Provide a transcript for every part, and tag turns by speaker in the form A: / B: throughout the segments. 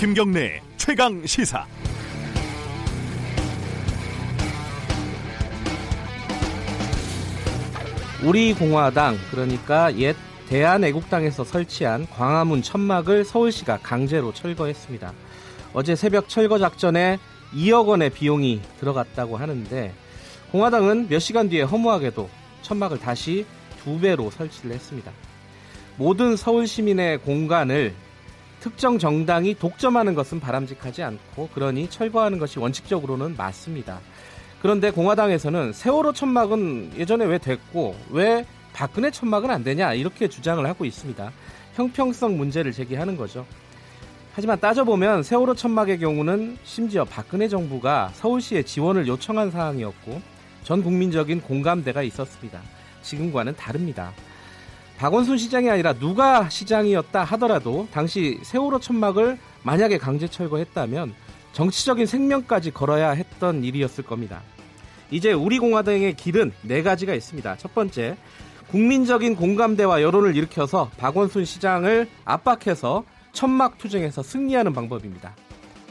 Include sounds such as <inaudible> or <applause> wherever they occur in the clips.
A: 김경래 최강 시사.
B: 우리 공화당 그러니까 옛 대한애국당에서 설치한 광화문 천막을 서울시가 강제로 철거했습니다. 어제 새벽 철거 작전에 2억 원의 비용이 들어갔다고 하는데 공화당은 몇 시간 뒤에 허무하게도 천막을 다시 두 배로 설치를 했습니다. 모든 서울 시민의 공간을 특정 정당이 독점하는 것은 바람직하지 않고 그러니 철거하는 것이 원칙적으로는 맞습니다. 그런데 공화당에서는 세월호 천막은 예전에 왜 됐고 왜 박근혜 천막은 안 되냐 이렇게 주장을 하고 있습니다. 형평성 문제를 제기하는 거죠. 하지만 따져보면 세월호 천막의 경우는 심지어 박근혜 정부가 서울시에 지원을 요청한 사항이었고 전 국민적인 공감대가 있었습니다. 지금과는 다릅니다. 박원순 시장이 아니라 누가 시장이었다 하더라도 당시 세월호 천막을 만약에 강제 철거했다면 정치적인 생명까지 걸어야 했던 일이었을 겁니다. 이제 우리 공화당의 길은 네 가지가 있습니다. 첫 번째, 국민적인 공감대와 여론을 일으켜서 박원순 시장을 압박해서 천막 투쟁에서 승리하는 방법입니다.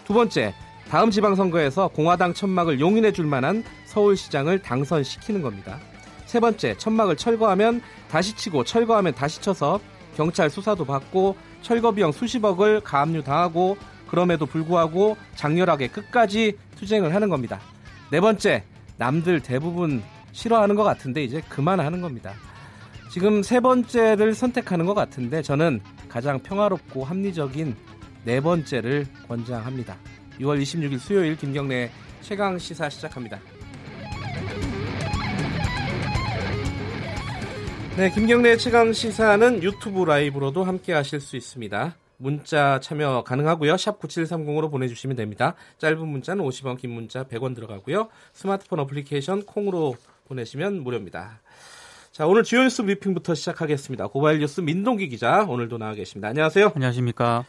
B: 두 번째, 다음 지방선거에서 공화당 천막을 용인해 줄 만한 서울시장을 당선시키는 겁니다. 세 번째, 천막을 철거하면 다시 치고 철거하면 다시 쳐서 경찰 수사도 받고 철거 비용 수십억을 가압류 당하고 그럼에도 불구하고 장렬하게 끝까지 투쟁을 하는 겁니다. 네 번째, 남들 대부분 싫어하는 것 같은데 이제 그만하는 겁니다. 지금 세 번째를 선택하는 것 같은데 저는 가장 평화롭고 합리적인 네 번째를 권장합니다. 6월 26일 수요일 김경래 최강 시사 시작합니다. 네, 김경래 최강 시사는 유튜브 라이브로도 함께 하실 수 있습니다. 문자 참여 가능하고요. 샵 9730으로 보내주시면 됩니다. 짧은 문자는 50원, 긴 문자 100원 들어가고요. 스마트폰 어플리케이션 콩으로 보내시면 무료입니다. 자, 오늘 주요 뉴스 브리핑부터 시작하겠습니다. 고발 뉴스 민동기 기자 오늘도 나와 계십니다. 안녕하세요.
C: 안녕하십니까.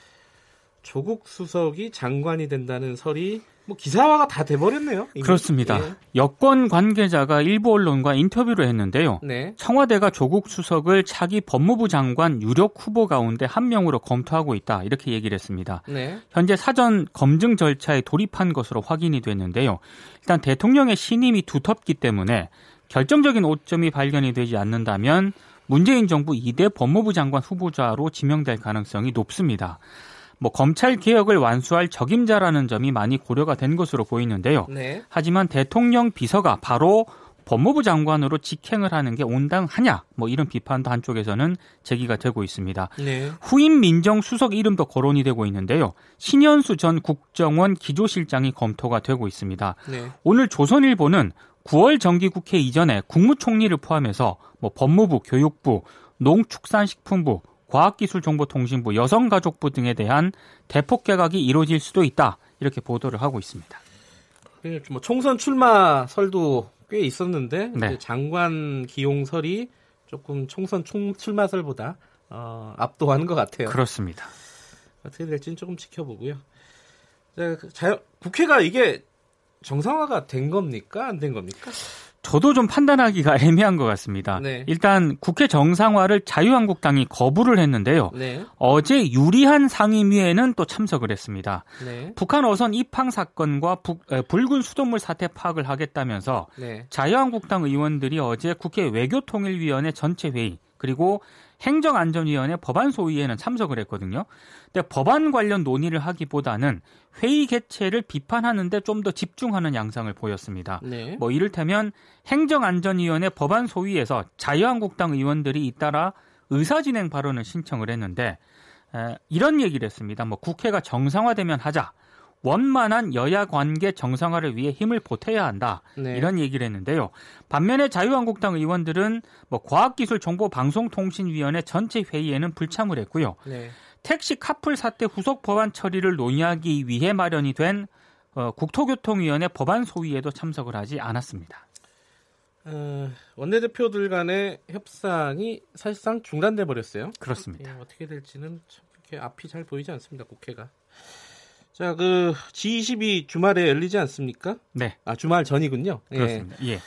B: 조국 수석이 장관이 된다는 설이 뭐 기사화가 다 돼버렸네요.
C: 이미. 그렇습니다. 예. 여권 관계자가 일부 언론과 인터뷰를 했는데요. 네. 청와대가 조국 수석을 차기 법무부 장관 유력 후보 가운데 한 명으로 검토하고 있다 이렇게 얘기를 했습니다. 네. 현재 사전 검증 절차에 돌입한 것으로 확인이 됐는데요. 일단 대통령의 신임이 두텁기 때문에 결정적인 오점이 발견이 되지 않는다면 문재인 정부 2대 법무부 장관 후보자로 지명될 가능성이 높습니다. 뭐 검찰 개혁을 완수할 적임자라는 점이 많이 고려가 된 것으로 보이는데요. 네. 하지만 대통령 비서가 바로 법무부 장관으로 직행을 하는 게 온당하냐 뭐 이런 비판도 한쪽에서는 제기가 되고 있습니다. 네. 후임 민정수석 이름도 거론이 되고 있는데요. 신현수 전 국정원 기조실장이 검토가 되고 있습니다. 네. 오늘 조선일보는 9월 정기국회 이전에 국무총리를 포함해서 뭐 법무부, 교육부, 농축산식품부, 과학기술정보통신부, 여성가족부 등에 대한 대폭 개각이 이루어질 수도 있다. 이렇게 보도를 하고 있습니다.
B: 뭐 총선 출마 설도 꽤 있었는데 네. 장관 기용설이 조금 총선 출마설보다 어, 압도하는 것 같아요.
C: 그렇습니다.
B: 어떻게 될지는 조금 지켜보고요. 자, 국회가 이게 정상화가 된 겁니까? 안 된 겁니까?
C: 저도 좀 판단하기가 <laughs> 애매한 것 같습니다. 네. 일단 국회 정상화를 자유한국당이 거부를 했는데요. 네. 어제 유리한 상임위에는 또 참석을 했습니다. 네. 북한 어선 입항 사건과 북, 에, 붉은 수돗물 사태 파악을 하겠다면서 네. 자유한국당 의원들이 어제 국회 외교통일위원회 전체 회의 그리고 행정안전위원회 법안 소위에는 참석을 했거든요. 근데 법안 관련 논의를 하기보다는 회의 개최를 비판하는데 좀 더 집중하는 양상을 보였습니다. 네. 뭐 이를테면 행정안전위원회 법안 소위에서 자유한국당 의원들이 잇따라 의사진행 발언을 신청을 했는데 에, 이런 얘기를 했습니다. 뭐 국회가 정상화되면 하자. 원만한 여야 관계 정상화를 위해 힘을 보태야 한다. 네. 이런 얘기를 했는데요. 반면에 자유한국당 의원들은 뭐 과학기술정보방송통신위원회 전체 회의에는 불참을 했고요. 네. 택시 카풀 사태 후속 법안 처리를 논의하기 위해 마련이 된 어, 국토교통위원회 법안 소위에도 참석을 하지 않았습니다.
B: 어, 원내대표들 간의 협상이 사실상 중단돼 버렸어요.
C: 그렇습니다.
B: 예, 어떻게 될지는 참 이렇게 앞이 잘 보이지 않습니다. 국회가. 자, 그 G20이 주말에 열리지 않습니까?
C: 네.
B: 아, 주말 전이군요.
C: 예. 그렇습니다. 예. 예.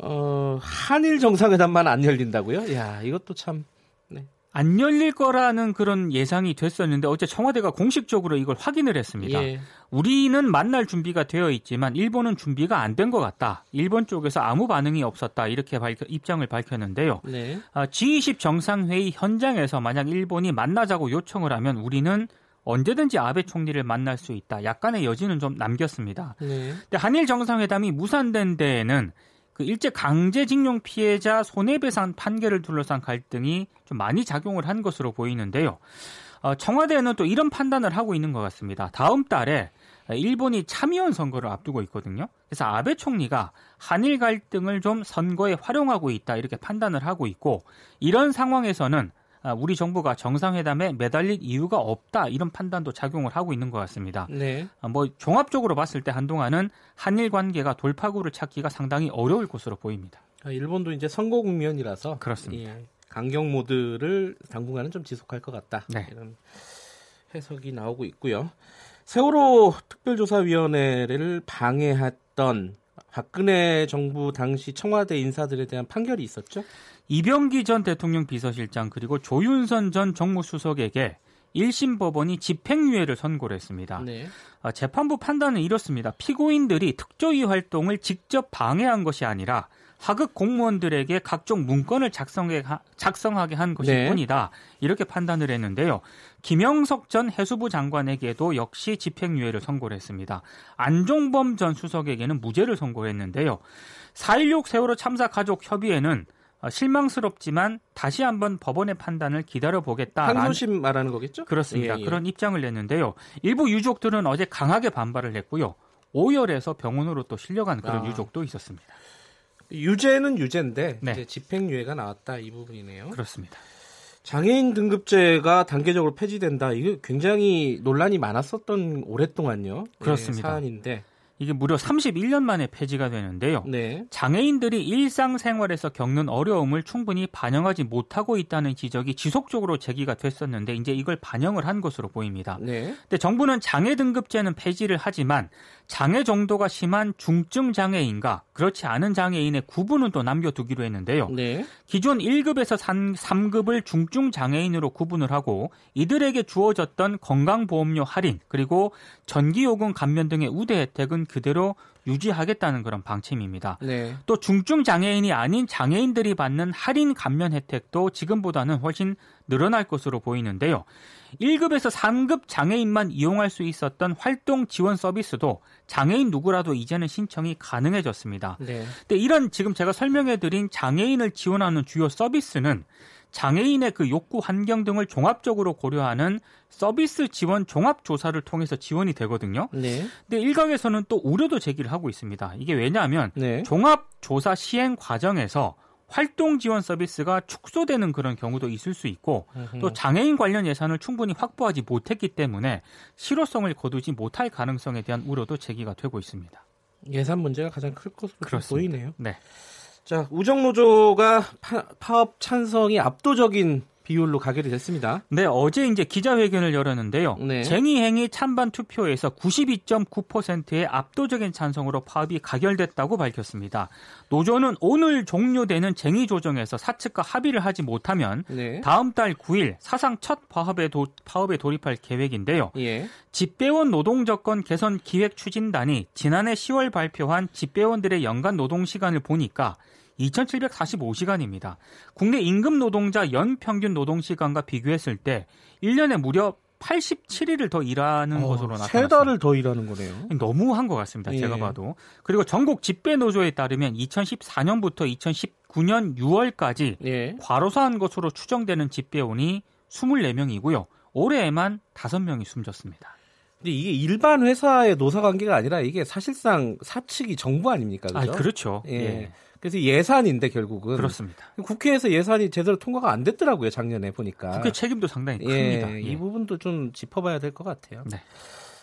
B: 어, 한일 정상회담만 안 열린다고요? 야, 이것도 참 네.
C: 안 열릴 거라는 그런 예상이 됐었는데 어제 청와대가 공식적으로 이걸 확인을 했습니다. 예. 우리는 만날 준비가 되어 있지만 일본은 준비가 안 된 것 같다. 일본 쪽에서 아무 반응이 없었다. 이렇게 밝혀, 입장을 밝혔는데요. 네. 아, G20 정상회의 현장에서 만약 일본이 만나자고 요청을 하면 우리는 언제든지 아베 총리를 만날 수 있다. 약간의 여지는 좀 남겼습니다. 네. 근데 한일 정상회담이 무산된 데에는 그 일제 강제징용 피해자 손해배상 판결을 둘러싼 갈등이 좀 많이 작용을 한 것으로 보이는데요. 어, 청와대는 또 이런 판단을 하고 있는 것 같습니다. 다음 달에 일본이 참의원 선거를 앞두고 있거든요. 그래서 아베 총리가 한일 갈등을 좀 선거에 활용하고 있다 이렇게 판단을 하고 있고 이런 상황에서는 아, 우리 정부가 정상회담에 매달릴 이유가 없다 이런 판단도 작용을 하고 있는 것 같습니다. 네. 아, 뭐 종합적으로 봤을 때 한동안은 한일 관계가 돌파구를 찾기가 상당히 어려울 것으로 보입니다.
B: 아, 일본도 이제 선거 국면이라서
C: 그렇습니다. 예,
B: 강경 모드를 당분간은 좀 지속할 것 같다. 네. 이런 해석이 나오고 있고요. 세월호 특별조사위원회를 방해했던 박근혜 정부 당시 청와대 인사들에 대한 판결이 있었죠?
C: 이병기 전 대통령 비서실장 그리고 조윤선 전 정무수석에게 1심 법원이 집행유예를 선고를 했습니다. 네. 아, 재판부 판단은 이렇습니다. 피고인들이 특조위 활동을 직접 방해한 것이 아니라 하급 공무원들에게 각종 문건을 작성해, 작성하게 한 것일 네. 뿐이다. 이렇게 판단을 했는데요. 김영석 전 해수부 장관에게도 역시 집행유예를 선고를 했습니다. 안종범 전 수석에게는 무죄를 선고했는데요. 4.16 세월호 참사 가족 협의회는 어, 실망스럽지만 다시 한번 법원의 판단을 기다려보겠다.
B: 항소심 말하는 거겠죠?
C: 그렇습니다. 예, 예. 그런 입장을 냈는데요. 일부 유족들은 어제 강하게 반발을 했고요. 오열해서 병원으로 또 실려간 그런 아. 유족도 있었습니다.
B: 유죄는 유죄인데 네. 집행유예가 나왔다 이 부분이네요.
C: 그렇습니다.
B: 장애인 등급제가 단계적으로 폐지된다. 이게 굉장히 논란이 많았었던 오랫동안요.
C: 그렇습니다.
B: 네, 사안인데
C: 이게 무려 31년 만에 폐지가 되는데요. 네. 장애인들이 일상생활에서 겪는 어려움을 충분히 반영하지 못하고 있다는 지적이 지속적으로 제기가 됐었는데 이제 이걸 반영을 한 것으로 보입니다. 네. 근데 정부는 장애 등급제는 폐지를 하지만 장애 정도가 심한 중증 장애인과 그렇지 않은 장애인의 구분은 또 남겨두기로 했는데요. 네. 기존 1급에서 3, 급을 중증 장애인으로 구분을 하고 이들에게 주어졌던 건강보험료 할인 그리고 전기요금 감면 등의 우대 혜택은 그대로 유지하겠다는 그런 방침입니다. 네. 또 중증 장애인이 아닌 장애인들이 받는 할인 감면 혜택도 지금보다는 훨씬 늘어날 것으로 보이는데요. 1급에서 3급 장애인만 이용할 수 있었던 활동 지원 서비스도 장애인 누구라도 이제는 신청이 가능해졌습니다. 네. 근데 이런 지금 제가 설명해 드린 장애인을 지원하는 주요 서비스는 장애인의 그 욕구 환경 등을 종합적으로 고려하는 서비스 지원 종합 조사를 통해서 지원이 되거든요. 네. 근데 일각에서는 또 우려도 제기를 하고 있습니다. 이게 왜냐하면 네. 종합 조사 시행 과정에서 활동 지원 서비스가 축소되는 그런 경우도 있을 수 있고 또 장애인 관련 예산을 충분히 확보하지 못했기 때문에 실효성을 거두지 못할 가능성에 대한 우려도 제기가 되고 있습니다.
B: 예산 문제가 가장 클 것으로. 보이네요. 네. 자, 우정노조가 파, 파업 찬성이 압도적인 비율로 가결이 됐습니다.
C: 네, 어제 이제 기자회견을 열었는데요. 네. 쟁의행위 찬반 투표에서 92.9%의 압도적인 찬성으로 파업이 가결됐다고 밝혔습니다. 노조는 오늘 종료되는 쟁의 조정에서 사측과 합의를 하지 못하면 네. 다음 달 9일 사상 첫 파업에, 도, 파업에 돌입할 계획인데요. 예. 집배원 노동조건 개선 기획 추진단이 지난해 10월 발표한 집배원들의 연간 노동 시간을 보니까 2,745시간입니다. 국내 임금 노동자 연 평균 노동 시간과 비교했을 때 1년에 무려 87일을 더 일하는 어, 것으로 나타났습니다.
B: 세 달을 더 일하는 거네요.
C: 너무한 것 같습니다. 예. 제가 봐도. 그리고 전국 집배 노조에 따르면 2014년부터 2019년 6월까지 예. 과로사한 것으로 추정되는 집배원이 24명이고요. 올해에만 5명이 숨졌습니다.
B: 근데 이게 일반 회사의 노사 관계가 아니라 이게 사실상 사측이 정부 아닙니까?
C: 그죠? 아, 그렇죠.
B: 예. 예. 그래서 예산인데 결국은
C: 그렇습니다.
B: 국회에서 예산이 제대로 통과가 안 됐더라고요 작년에 보니까.
C: 국회 책임도 상당히
B: 예,
C: 큽니다.
B: 예. 이 부분도 좀 짚어봐야 될 것 같아요. 네.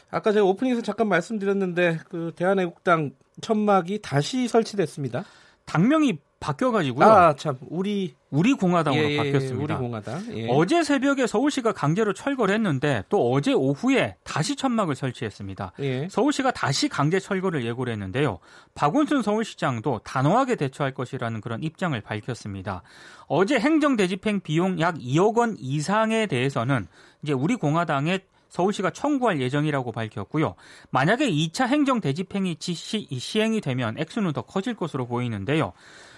B: 아까 제가 오프닝에서 잠깐 말씀드렸는데 그 대한애국당 천막이 다시 설치됐습니다.
C: 당명이 바뀌어가지고요.
B: 아, 참, 우리.
C: 우리 공화당으로 예, 예, 바뀌었습니다.
B: 우리 공화당.
C: 예. 어제 새벽에 서울시가 강제로 철거를 했는데 또 어제 오후에 다시 천막을 설치했습니다. 예. 서울시가 다시 강제 철거를 예고를 했는데요. 박원순 서울시장도 단호하게 대처할 것이라는 그런 입장을 밝혔습니다. 어제 행정대집행 비용 약 2억 원 이상에 대해서는 이제 우리 공화당의 서울시가 청구할 예정이라고 밝혔고요. 만약에 2차 행정 대집행이 시, 시행이 되면 액수는 더 커질 것으로 보이는데요.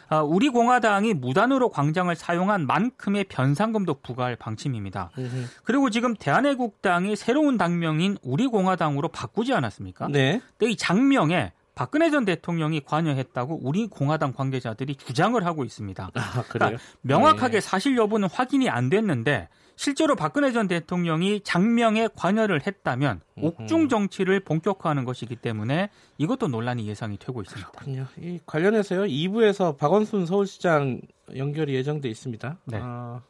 C: 아, 우리 공화당이 무단으로 광장을 사용한 만큼의 변상금도 부과할 방침입니다. 그리고 지금 대한애국당이 새로운 당명인 우리 공화당으로 바꾸지 않았습니까? 네. 근데 이 장명에 박근혜 전 대통령이 관여했다고 우리 공화당 관계자들이 주장을 하고 있습니다.
B: 아, 그러니까
C: 명확하게 네. 사실 여부는 확인이 안 됐는데 실제로 박근혜 전 대통령이 장명에 관여를 했다면 옥중 정치를 본격화하는 것이기 때문에 이것도 논란이 예상이 되고 있습니다.
B: 그렇군요. 이 관련해서요. 2부에서 박원순 서울시장 연결이 예정돼 있습니다. 네. 아,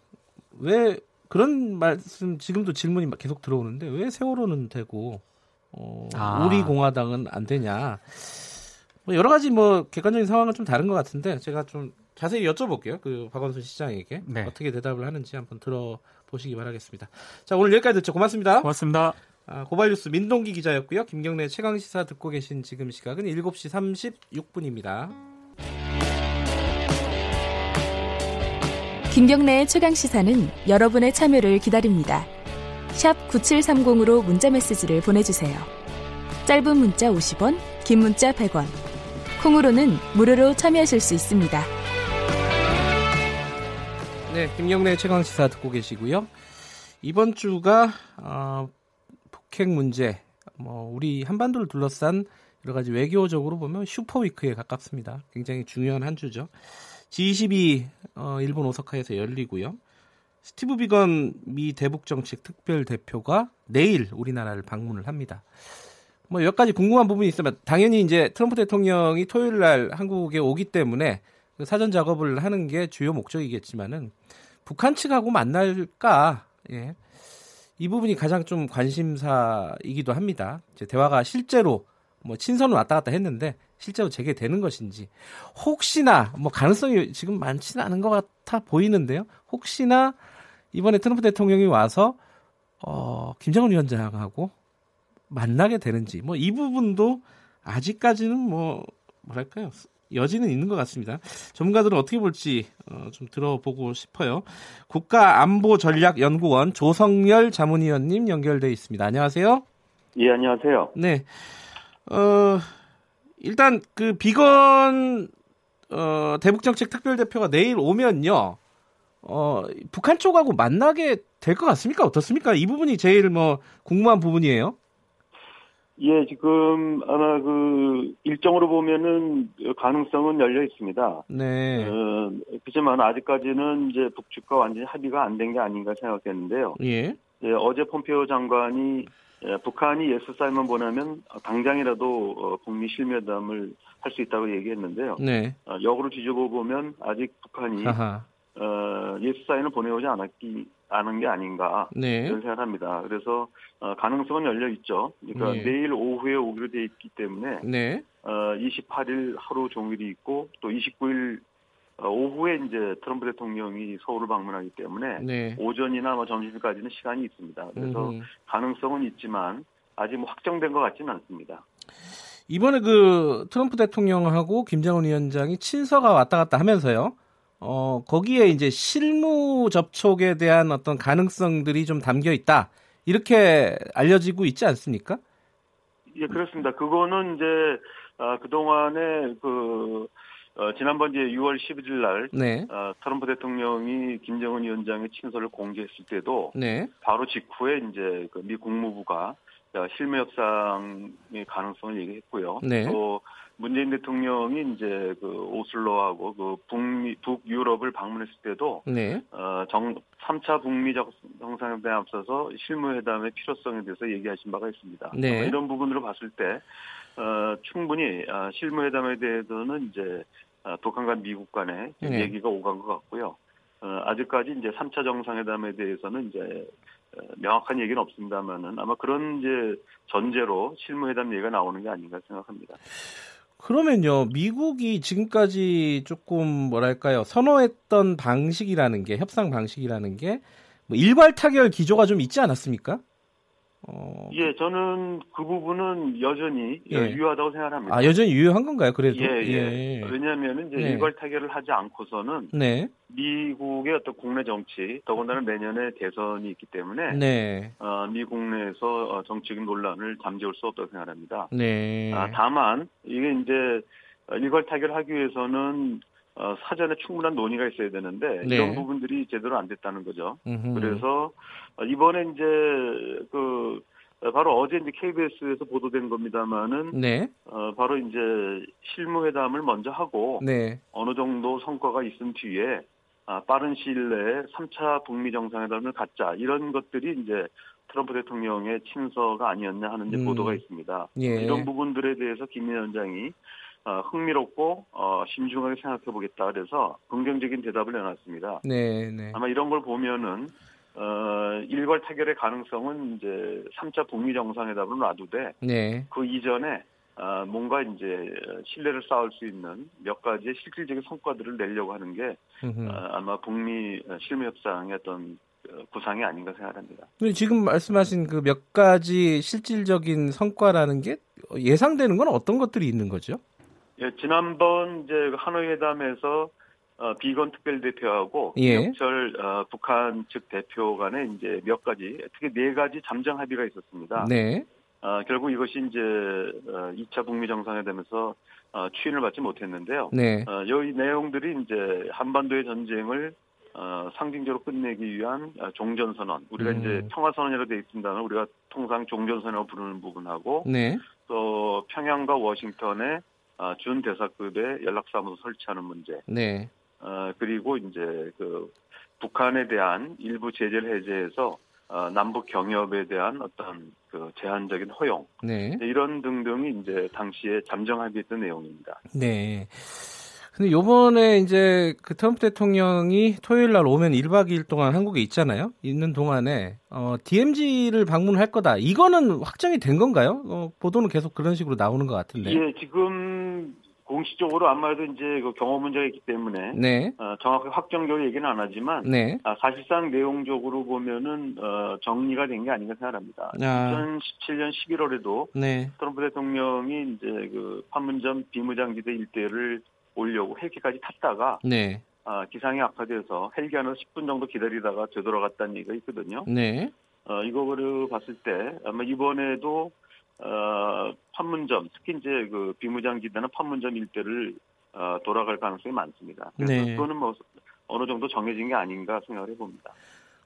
B: 왜 그런 말씀 지금도 질문이 계속 들어오는데 왜 세월호는 되고 어, 아. 우리 공화당은 안 되냐? 뭐 여러 가지 뭐 객관적인 상황은 좀 다른 것 같은데 제가 좀 자세히 여쭤볼게요. 그 박원순 시장에게 네. 어떻게 대답을 하는지 한번 들어 보시기 바라겠습니다. 자 오늘 여기까지 듣죠. 고맙습니다.
C: 고맙습니다.
B: 아, 고발뉴스 민동기 기자였고요. 김경래 최강 시사 듣고 계신 지금 시각은 7시 36분입니다.
D: 김경래의 최강 시사는 여러분의 참여를 기다립니다. 샵 9730으로 문자 메시지를 보내주세요. 짧은 문자 50원, 긴 문자 100원. 콩으로는 무료로 참여하실 수 있습니다.
B: 네, 김경래 최강 시사 듣고 계시고요. 이번 주가 어, 북핵 문제, 뭐 우리 한반도를 둘러싼 여러 가지 외교적으로 보면 super week에 가깝습니다. 굉장히 중요한 한 주죠. G20이 어, 일본 오사카에서 열리고요. 스티브 비건 미 대북 정책 특별 대표가 내일 우리나라를 방문을 합니다. 뭐 몇 가지 궁금한 부분이 있으면 당연히 이제 트럼프 대통령이 토요일 날 한국에 오기 때문에 그 사전 작업을 하는 게 주요 목적이겠지만은 북한 측하고 만날까? 예. 이 부분이 가장 좀 관심사이기도 합니다. 이제 대화가 실제로 뭐 친선을 왔다 갔다 했는데 실제로 재개되는 것인지 혹시나 뭐 가능성이 지금 많지는 않은 것 같아 보이는데요. 혹시나 이번에 트럼프 대통령이 와서 어, 김정은 위원장하고 만나게 되는지 뭐 이 부분도 아직까지는 뭐 뭐랄까요 여지는 있는 것 같습니다. 전문가들은 어떻게 볼지 어, 좀 들어보고 싶어요. 국가안보전략연구원 조성열 자문위원님 연결돼 있습니다. 안녕하세요.
E: 예, 안녕하세요.
B: 네. 어, 일단 그 비건 어, 대북정책 특별대표가 내일 오면요. 어, 북한 쪽하고 만나게 될 것 같습니까? 어떻습니까? 이 부분이 제일 뭐 궁금한 부분이에요.
E: 예, 지금 아마 그 일정으로 보면은 가능성은 열려 있습니다.
B: 네.
E: 어, 그렇지만 아직까지는 이제 북측과 완전히 합의가 안 된 게 아닌가 생각했는데요.
B: 예.
E: 예, 어제 폼페오 장관이 예, 북한이 예수 사인만 보내면 당장이라도 어, 북미 실무회담을 할 수 있다고 얘기했는데요.
B: 네.
E: 어, 역으로 뒤집어 보면 아직 북한이 어, 예수 사인을 보내오지 않았기 않은 게 아닌가
B: 네.
E: 이런 생각합니다. 그래서 어, 가능성은 열려 있죠. 그러니까 네. 내일 오후에 오기로 돼 있기 때문에
B: 네.
E: 어, 28일 하루 종일이 있고 또 29일 어, 오후에 이제 트럼프 대통령이 서울을 방문하기 때문에
B: 네.
E: 오전이나 뭐 점심까지는 시간이 있습니다. 그래서 음. 가능성은 있지만 아직 뭐 확정된 것 같지는 않습니다.
B: 이번에 그 트럼프 대통령하고 김정은 위원장이 친서가 왔다 갔다 하면서요. 어, 거기에 이제 실무 접촉에 대한 어떤 가능성들이 좀 담겨 있다. 이렇게 알려지고 있지 않습니까?
E: 예, 그렇습니다. 그거는 이제 아, 그동안에 그 어, 지난번 이제 6월 11일 날
B: 네.
E: 어, 트럼프 대통령이 김정은 위원장의 친서를 공개했을 때도
B: 네.
E: 바로 직후에 이제 그 미 국무부가 실무 협상의 가능성을 얘기했고요.
B: 네.
E: 또 문재인 대통령이 이제 그 오슬로하고 그 북미 북유럽을 방문했을 때도
B: 네.
E: 어 정 3차 북미 정상회담에 앞서서 실무회담의 필요성에 대해서 얘기하신 바가 있습니다.
B: 네.
E: 이런 부분으로 봤을 때 어, 충분히 어, 실무회담에 대해서는 이제 어, 북한과 미국 간의 네. 얘기가 오간 것 같고요. 어, 아직까지 이제 3차 정상회담에 대해서는 이제 어, 명확한 얘기는 없습니다만은 아마 그런 이제 전제로 실무회담 얘기가 나오는 게 아닌가 생각합니다.
B: 그러면요, 미국이 지금까지 조금 뭐랄까요, 선호했던 방식이라는 게, 협상 방식이라는 게, 뭐 일괄 타결 기조가 좀 있지 않았습니까?
E: 어... 예, 저는 그 부분은 여전히 예. 유효하다고 생각합니다.
B: 아, 여전히 유효한 건가요? 그래도?
E: 예, 예. 예. 왜냐하면 이제 네. 일괄 타결을 하지 않고서는 네. 미국의 어떤 국내 정치, 더군다나 내년에 대선이 있기 때문에 네. 어, 미 국 내에서 어, 정치적인 논란을 잠재울 수 없다고 생각합니다. 네. 아, 다만 이게 이제 일괄 타결하기 위해서는 어, 사전에 충분한 논의가 있어야 되는데 네. 이런 부분들이 제대로 안 됐다는 거죠. 음흠. 그래서 어, 이번에 이제 그 어, 바로 어제 이제 KBS에서 보도된 겁니다만은 네. 어, 바로 이제 실무회담을 먼저 하고 네. 어느 정도 성과가 있은 뒤에 아, 빠른 시일 내에 3차 북미 정상회담을 갖자 이런 것들이 이제 트럼프 대통령의 친서가 아니었냐 하는 음. 보도가 있습니다. 예. 이런 부분들에 대해서 김 위원장이 어, 흥미롭고 어, 신중하게 생각해 보겠다 그래서 긍정적인 대답을 내놨습니다. 네, 네. 아마 이런 걸 보면은 어, 일괄 타결의 가능성은 이제 3차 북미 정상회담을 놔두되 네. 그 이전에 어, 뭔가 이제 신뢰를 쌓을 수 있는 몇 가지의 실질적인 성과들을 내려고 하는 게 어, 아마 북미 실무 협상의 어떤 어, 구상이 아닌가 생각합니다.
B: 지금 말씀하신 그 몇 가지 실질적인 성과라는 게 예상되는 건 어떤 것들이 있는 거죠?
E: 예, 지난번 이제 그 하노이 회담에서 어, 비건 특별 대표하고 예. 영철 어, 북한 측 대표 간에 이제 몇 가지 특히 네 가지 잠정 합의가 있었습니다. 네. 어, 결국 이것이 이제 어, 2차 북미 정상회담에서 어, 추인을 받지 못했는데요. 네. 어, 이 내용들이 이제 한반도의 전쟁을 어, 상징적으로 끝내기 위한 어, 종전선언. 우리가 음. 이제 평화선언이라고 되어 있습니다만 우리가 통상 종전선언을 부르는 부분하고 네. 또 평양과 워싱턴에 어, 준 대사급의 연락사무소 설치하는 문제. 네. 어, 그리고 이제 그 북한에 대한 일부 제재를 해제해서 어, 남북 경협에 대한 어떤 그 제한적인 허용. 네. 이런 등등이 이제 당시에 잠정 합의했던 내용입니다.
B: 네. 근데 요번에 이제 그 트럼프 대통령이 토요일 날 오면 1박 2일 동안 한국에 있잖아요. 있는 동안에 어, DMZ를 방문할 거다. 이거는 확정이 된 건가요? 어, 보도는 계속 그런 식으로 나오는 것 같은데.
E: 예, 지금 공식적으로 아마도 이제 그 경호 문제가 있기 때문에 네. 어, 정확히 확정적으로 얘기는 안 하지만 네. 아, 사실상 내용적으로 보면은 어, 정리가 된 게 아닌가 생각합니다. 아. 2017년 11월에도 네. 트럼프 대통령이 이제 그 판문점 비무장지대 일대를 오려고 헬기까지 탔다가 네. 어, 기상이 악화돼서 헬기 안에서 10분 정도 기다리다가 되돌아갔다는 얘기가 있거든요. 네. 어, 이거를 봤을 때 아마 이번에도 어, 판문점 특히 이제 그 비무장지대나 판문점 일대를 어, 돌아갈 가능성이 많습니다. 그래서 네. 그거는 뭐 어느 정도 정해진 게 아닌가 생각을 해봅니다.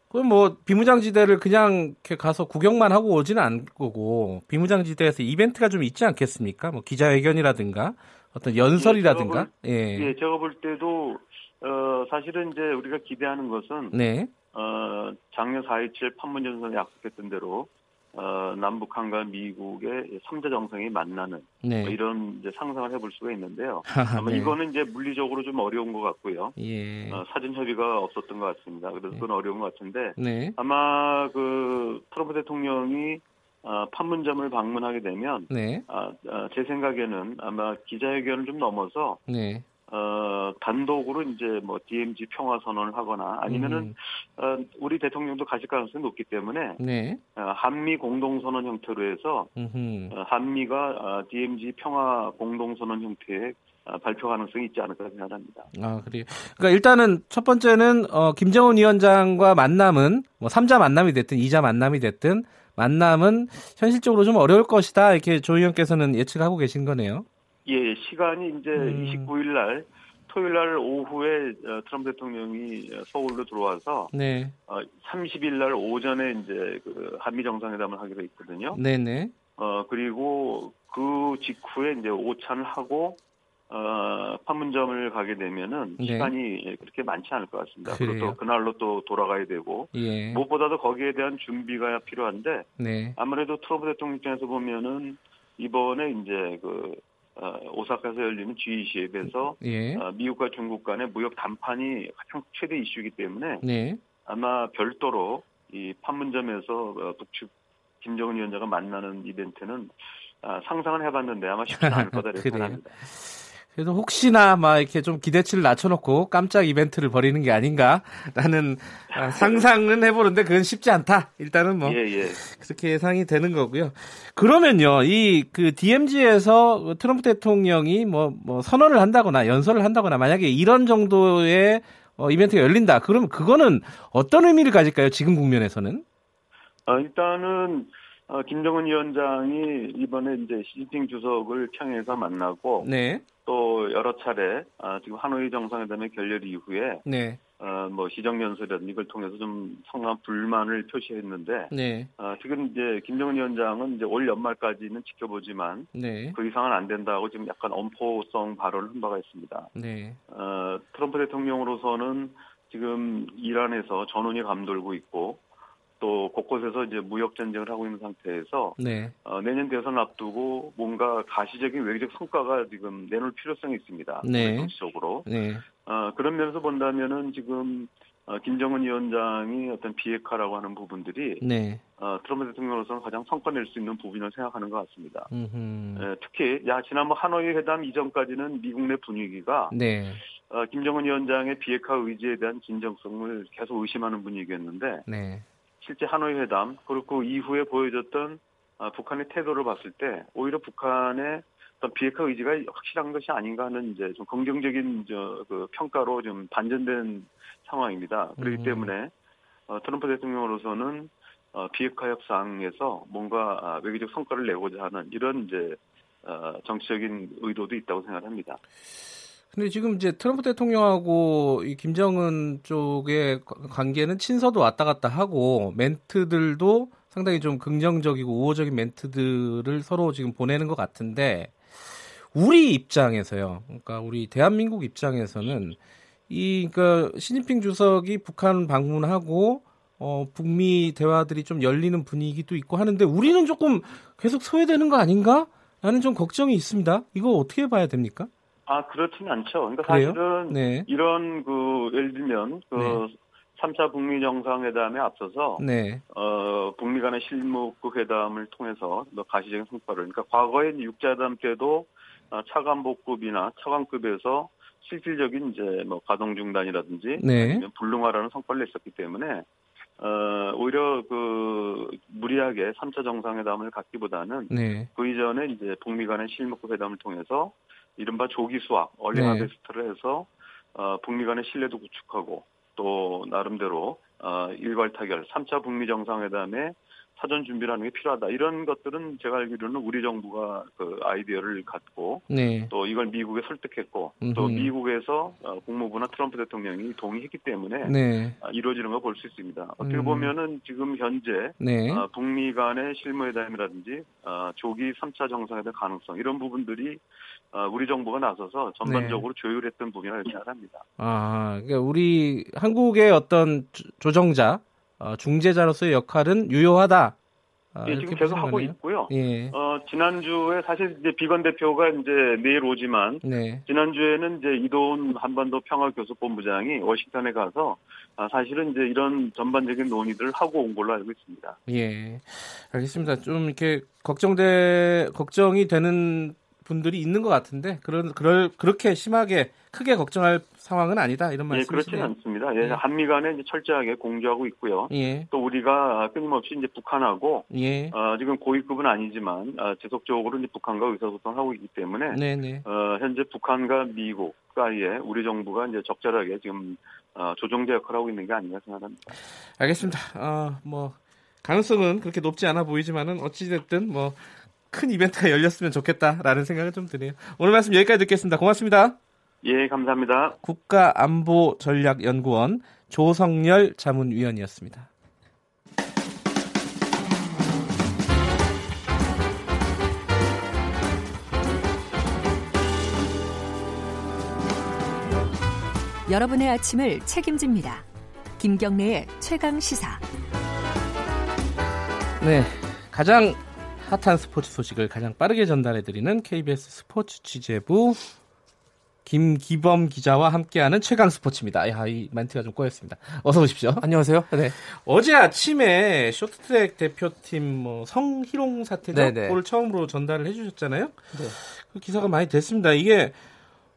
B: 그럼 뭐 비무장지대를 그냥 이렇게 가서 구경만 하고 오지는 않을 거고 비무장지대에서 이벤트가 좀 있지 않겠습니까? 뭐 기자회견이라든가 어떤 연설이라든가.
E: 예, 제가 볼, 예. 예, 제가 볼 때도 어 사실은 이제 우리가 기대하는 것은 네. 어 작년 4.27 판문점에서 약속했던 대로 어, 남북한과 미국의 3자 정상이 만나는 네. 뭐 이런 이제 상상을 해볼 수가 있는데요. 아마 네. 이거는 이제 물리적으로 좀 어려운 것 같고요. 예. 어, 사전 협의가 없었던 것 같습니다. 그래서 그건 어려운 것 같은데 네. 아마 그 트럼프 대통령이 어, 판문점을 방문하게 되면 네. 아, 아, 제 생각에는 아마 기자회견을 좀 넘어서 네. 어, 단독으로 이제 뭐 DMZ 평화 선언을 하거나 아니면은 음. 어, 우리 대통령도 가실 가능성이 높기 때문에 네. 어, 한미 공동 선언 형태로 해서 어, 한미가 어, DMZ 평화 공동 선언 형태의 어, 발표 가능성이 있지 않을까 생각합니다.
B: 아, 그래요. 그러니까 일단은 첫 번째는 어, 김정은 위원장과 만남은 뭐 3자 만남이 됐든 2자 만남이 됐든 만남은 현실적으로 좀 어려울 것이다. 이렇게 조 의원께서는 예측하고 계신 거네요.
E: 예, 시간이 이제 음. 29일 날 토요일 날 오후에 어, 트럼프 대통령이 서울로 들어와서 네. 어, 30일 날 오전에 이제 그 한미 정상회담을 하기로 했거든요. 네네. 어 그리고 그 직후에 이제 오찬을 하고 어 판문점을 가게 되면은 네. 시간이 그렇게 많지 않을 것 같습니다. 그래요. 그리고 또 그날로 또 돌아가야 되고 예. 무엇보다도 거기에 대한 준비가 필요한데 네. 아무래도 트럼프 대통령 입장에서 보면은 이번에 이제 그 어, 오사카에서 열리는 G20에서 예. 어, 미국과 중국 간의 무역 담판이 가장 최대 이슈이기 때문에 네. 아마 별도로 이 판문점에서 어, 북측 김정은 위원장과 만나는 이벤트는 아, 상상은 해봤는데 아마 쉽지 않을 <laughs> 거다 이렇게 생각합니다.
B: 그래도 혹시나 막 이렇게 좀 기대치를 낮춰놓고 깜짝 이벤트를 벌이는 게 아닌가라는 아, 상상은 해보는데 그건 쉽지 않다. 일단은 뭐 예, 예. 그렇게 예상이 되는 거고요. 그러면요, 이 그 DMZ에서 트럼프 대통령이 뭐, 뭐 선언을 한다거나 연설을 한다거나 만약에 이런 정도의 어, 이벤트가 열린다. 그러면 그거는 어떤 의미를 가질까요? 지금 국면에서는?
E: 어, 일단은 어, 김정은 위원장이 이번에 이제 시진핑 주석을 평양에서 만나고 네. 또 여러 차례 아, 지금 하노이 정상회담의 결렬 이후에 네. 어, 뭐 시정연설이라든지 이걸 통해서 좀 상당한 불만을 표시했는데 네. 어, 지금 이제 김정은 위원장은 이제 올 연말까지는 지켜보지만 네. 그 이상은 안 된다고 지금 약간 엄포성 발언을 한 바가 있습니다. 네. 어, 트럼프 대통령으로서는 지금 이란에서 전운이 감돌고 있고 또 곳곳에서 이제 무역 전쟁을 하고 있는 상태에서 네. 어, 내년 대선 앞두고 뭔가 가시적인 외교적 성과가 지금 내놓을 필요성이 있습니다. 네. 정치적으로. 네. 어, 그런 면에서 본다면은 지금 어, 김정은 위원장이 어떤 비핵화라고 하는 부분들이 네. 어, 트럼프 대통령으로서는 가장 성과 낼 수 있는 부분이라고 생각하는 것 같습니다. 에, 특히 야 지난번 하노이 회담 이전까지는 미국 내 분위기가 네. 어, 김정은 위원장의 비핵화 의지에 대한 진정성을 계속 의심하는 분위기였는데 네. 실제 하노이 회담 그리고 그 이후에 보여줬던 어, 북한의 태도를 봤을 때 오히려 북한의 어떤 비핵화 의지가 확실한 것이 아닌가 하는 이제 좀 긍정적인 저, 그 평가로 좀 반전된 상황입니다. 그렇기 음. 때문에 어, 트럼프 대통령으로서는 어, 비핵화 협상에서 뭔가 아, 외교적 성과를 내고자 하는 이런 이제 어, 정치적인 의도도 있다고 생각합니다.
B: 근데 지금 이제 트럼프 대통령하고 이 김정은 쪽의 관계는 친서도 왔다 갔다 하고 멘트들도 상당히 좀 긍정적이고 우호적인 멘트들을 서로 지금 보내는 것 같은데 우리 입장에서요. 그러니까 우리 대한민국 입장에서는 이 그러니까 시진핑 주석이 북한 방문하고 어 북미 대화들이 좀 열리는 분위기도 있고 하는데 우리는 조금 계속 소외되는 거 아닌가? 라는 좀 걱정이 있습니다. 이거 어떻게 봐야 됩니까?
E: 아, 그렇지는 않죠. 그러니까 그래요? 사실은 네. 이런 그 예를 들면 그 네. 3차 북미 정상회담에 앞서서 네. 어, 북미 간의 실무국 회담을 통해서 뭐 가시적인 성과를 그러니까 과거에 육자회담 때도 어, 차관복급이나 차관급에서 실질적인 이제 뭐 가동 중단이라든지 네. 아니면 불능화라는 성과를 냈었기 때문에 어, 오히려 그 무리하게 3차 정상회담을 갖기보다는 네. 그 이전에 이제 북미 간의 실무급 회담을 통해서 이른바 조기 수학, 얼리 네. 하베스트를 해서 어, 북미 간의 신뢰도 구축하고 또 나름대로 어, 일괄 타결 3차 북미 정상회담에 사전 준비를 하는 게 필요하다. 이런 것들은 제가 알기로는 우리 정부가 그 아이디어를 갖고 네. 또 이걸 미국에 설득했고 음흠. 또 미국에서 어, 국무부나 트럼프 대통령이 동의했기 때문에 네. 아, 이루어지는 걸 볼 수 있습니다. 어떻게 음. 보면은 지금 현재 네. 어, 북미 간의 실무회담이라든지 어, 조기 3차 정상회담 가능성 이런 부분들이 우리 정부가 나서서 전반적으로 네. 조율했던 부분이라고 생각합니다.
B: 아, 그러니까 우리 한국의 어떤 조정자 어, 중재자로서의 역할은 유효하다.
E: 아, 예, 지금 계속 하고 거네요? 있고요. 예. 어, 지난주에 사실 이제 비건 대표가 이제 내일 오지만 네. 지난주에는 이제 이도훈 한반도 평화교섭본부장이 워싱턴에 가서 아, 사실은 이제 이런 전반적인 논의들을 하고 온 걸로 알고 있습니다.
B: 예. 알겠습니다. 좀 이렇게 걱정돼 걱정이 되는 분들이 있는 것 같은데 그런 그럴 그렇게 심하게 크게 걱정할 상황은 아니다 이런 말씀이시죠?
E: 예, 그렇지는 않습니다. 예, 예. 한미 간에 이제 철저하게 공조하고 있고요. 예. 또 우리가 끊임없이 이제 북한하고 예. 어, 지금 고위급은 아니지만 어, 지속적으로 이제 북한과 의사소통을 하고 있기 때문에 네네. 네. 어, 현재 북한과 미국 사이에 우리 정부가 이제 적절하게 지금 어, 조정제 역할을 하고 있는 게 아닌가 생각합니다.
B: 알겠습니다. 어, 뭐 가능성은 그렇게 높지 않아 보이지만은 어찌 됐든 뭐 큰 이벤트가 열렸으면 좋겠다라는 생각을 좀 드네요. 오늘 말씀 여기까지 듣겠습니다. 고맙습니다.
E: 예, 감사합니다.
B: 국가안보전략연구원 조성열 자문위원이었습니다.
D: 여러분의 아침을 책임집니다. 김경래의 최강 시사.
B: 네, 가장 핫한 스포츠 소식을 가장 빠르게 전달해드리는 KBS 스포츠 취재부 김기범 기자와 함께하는 최강 스포츠입니다. 야, 이 멘트가 좀 꼬였습니다. 어서 오십시오.
F: 안녕하세요.
B: 네. 어제 아침에 쇼트트랙 대표팀 뭐 성희롱 사태죠. 네네. 그걸 처음으로 전달을 해주셨잖아요. 네. 그 기사가 많이 됐습니다. 이게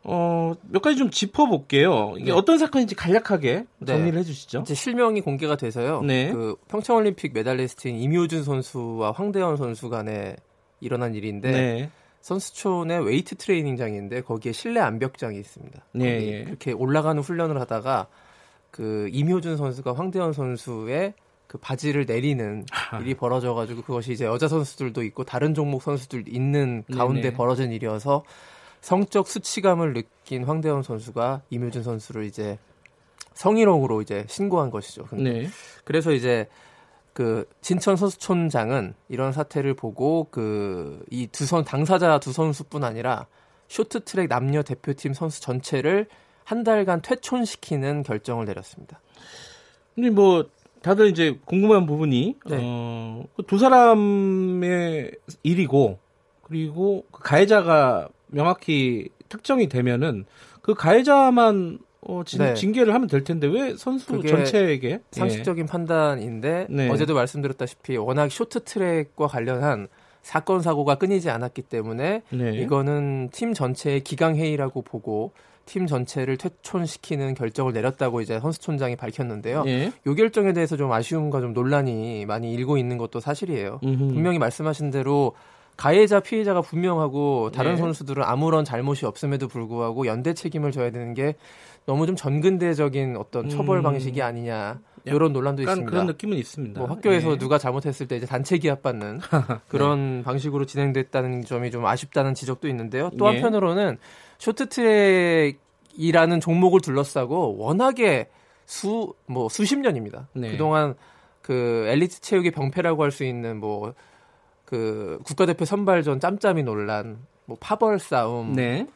B: 어, 몇 가지 좀 짚어볼게요. 이게 네. 어떤 사건인지 간략하게 네. 정리를 네. 해주시죠.
F: 이제 실명이 공개가 돼서요. 네. 그 평창올림픽 메달리스트인 임효준 선수와 황대헌 선수 간에 일어난 일인데 네. 선수촌에 웨이트 트레이닝장인데 거기에 실내 암벽장이 있습니다. 네, 예. 이렇게 올라가는 훈련을 하다가 그 임효준 선수가 황대헌 선수의 그 바지를 내리는 일이 벌어져가지고 그것이 이제 여자 선수들도 있고 다른 종목 선수들 있는 가운데 네네. 벌어진 일이어서 성적 수치감을 느낀 황대헌 선수가 임효준 선수를 이제 성희롱으로 이제 신고한 것이죠. 네. 그래서 이제 그 진천 선수촌장은 이런 사태를 보고 그 이 두 선 당사자 두 선수뿐 아니라 쇼트트랙 남녀 대표팀 선수 전체를 한 달간 퇴촌시키는 결정을 내렸습니다.
B: 근데 뭐 다들 이제 궁금한 부분이 네. 어, 그두 사람의 일이고 그리고 그 가해자가 명확히 특정이 되면은 그 가해자만 어, 진, 네. 징계를 하면 될 텐데 왜 선수 전체에게
F: 상식적인 예. 판단인데 네. 어제도 말씀드렸다시피 워낙 쇼트트랙과 관련한 사건 사고가 끊이지 않았기 때문에 네. 이거는 팀 전체의 기강 회의라고 보고 팀 전체를 퇴촌시키는 결정을 내렸다고 이제 선수촌장이 밝혔는데요. 네. 이 결정에 대해서 좀 아쉬움과 좀 논란이 많이 일고 있는 것도 사실이에요. 음흠. 분명히 말씀하신 대로 가해자 피해자가 분명하고 다른 네. 선수들은 아무런 잘못이 없음에도 불구하고 연대 책임을 져야 되는 게 너무 좀 전근대적인 어떤 처벌 음. 방식이 아니냐 이런 논란도 있습니다.
B: 그런 느낌은 있습니다.
F: 뭐 학교에서 네. 누가 잘못했을 때 이제 단체 기합받는 <laughs> 그런 네. 방식으로 진행됐다는 점이 좀 아쉽다는 지적도 있는데요. 또 예. 한편으로는 쇼트트랙이라는 종목을 둘러싸고 워낙에 수 뭐 수십 년입니다. 네. 그동안 그 엘리트 체육의 병폐라고 할 수 있는 뭐 그 국가대표 선발전 짬짬이 논란, 뭐 파벌 싸움, 네.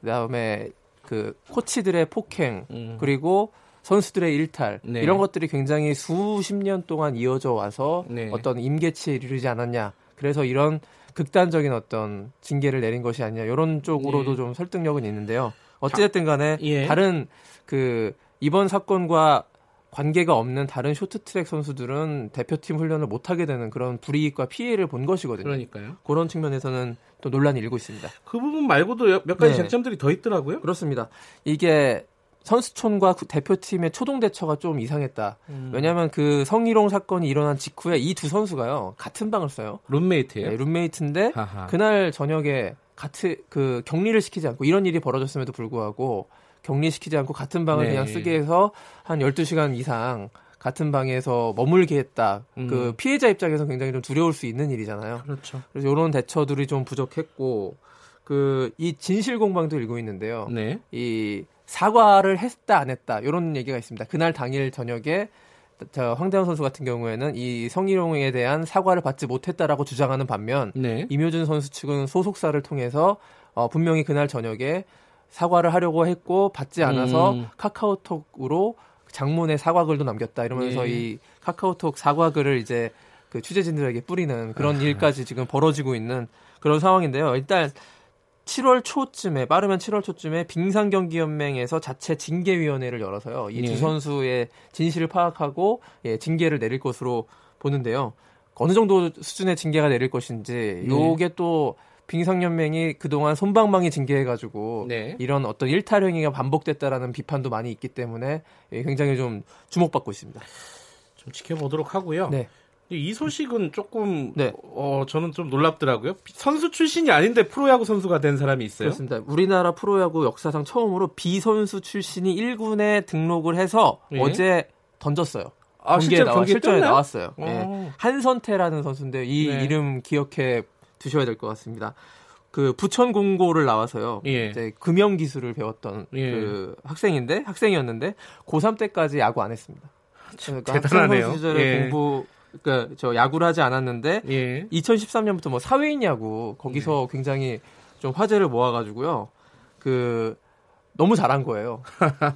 F: 그다음에 그 코치들의 폭행 음. 그리고 선수들의 일탈 네. 이런 것들이 굉장히 수십 년 동안 이어져 와서 네. 어떤 임계치에 이르지 않았냐. 그래서 이런 극단적인 어떤 징계를 내린 것이 아니냐. 이런 쪽으로도 네. 좀 설득력은 있는데요. 어찌됐든 간에 예. 다른 그 이번 사건과 관계가 없는 다른 쇼트트랙 선수들은 대표팀 훈련을 못 하게 되는 그런 불이익과 피해를 본 것이거든요.
B: 그러니까요.
F: 그런 측면에서는 또 논란이 일고 있습니다.
B: 그 부분 말고도 몇 가지 네. 쟁점들이 더 있더라고요.
F: 그렇습니다. 이게 선수촌과 대표팀의 초동 대처가 좀 이상했다. 음. 왜냐하면 그 성희롱 사건이 일어난 직후에 이 두 선수가요 같은 방을 써요.
B: 룸메이트예요.
F: 네, 룸메이트인데 하하. 그날 저녁에 같은 그 격리를 시키지 않고 이런 일이 벌어졌음에도 불구하고 격리시키지 않고 같은 방을 네. 그냥 쓰게 해서 한 12시간 이상 같은 방에서 머물게 했다. 음. 그 피해자 입장에서 굉장히 좀 두려울 수 있는 일이잖아요.
B: 그렇죠.
F: 그래서 이런 대처들이 좀 부족했고 그 이 진실 공방도 일고 있는데요. 네. 이 사과를 했다 안 했다 이런 얘기가 있습니다. 그날 당일 저녁에 저 황대현 선수 같은 경우에는 이 성희롱에 대한 사과를 받지 못했다라고 주장하는 반면 네. 임효준 선수 측은 소속사를 통해서 어, 분명히 그날 저녁에 사과를 하려고 했고 받지 않아서 음. 카카오톡으로 장문의 사과글도 남겼다 이러면서 예. 이 카카오톡 사과글을 이제 그 취재진들에게 뿌리는 그런 아. 일까지 지금 벌어지고 있는 그런 상황인데요. 일단 7월 초쯤에 빠르면 7월 초쯤에 빙상경기연맹에서 자체 징계위원회를 열어서요. 이두 예. 선수의 진실을 파악하고 예, 징계를 내릴 것으로 보는데요. 어느 정도 수준의 징계가 내릴 것인지 네. 요게 또 빙상연맹이 그동안 손방망이 징계해가지고 네. 이런 어떤 일탈 행위가 반복됐다라는 비판도 많이 있기 때문에 굉장히 좀 주목받고 있습니다.
B: 좀 지켜보도록 하고요. 네. 이 소식은 조금 네. 어 저는 좀 놀랍더라고요. 선수 출신이 아닌데 프로야구 선수가 된 사람이 있어요.
F: 그렇습니다. 우리나라 프로야구 역사상 처음으로 비선수 출신이 1군에 등록을 해서 예. 어제 던졌어요. 아, 경기에 나와 실전에 나왔어요. 예. 한선태라는 선수인데 이 네. 이름 기억해 두셔야 될 것 같습니다. 그 부천 공고를 나와서요. 예. 이제 금연 기술을 배웠던 예. 그 학생인데 학생이었는데 고3 때까지 야구 안 했습니다.
B: 그러니까 대단하네요.
F: 시절에 예. 공부 그러니까 저 야구를 하지 않았는데 예. 2013년부터 뭐 사회인 야구 거기서 네. 굉장히 좀 화제를 모아가지고요. 그 너무 잘한 거예요.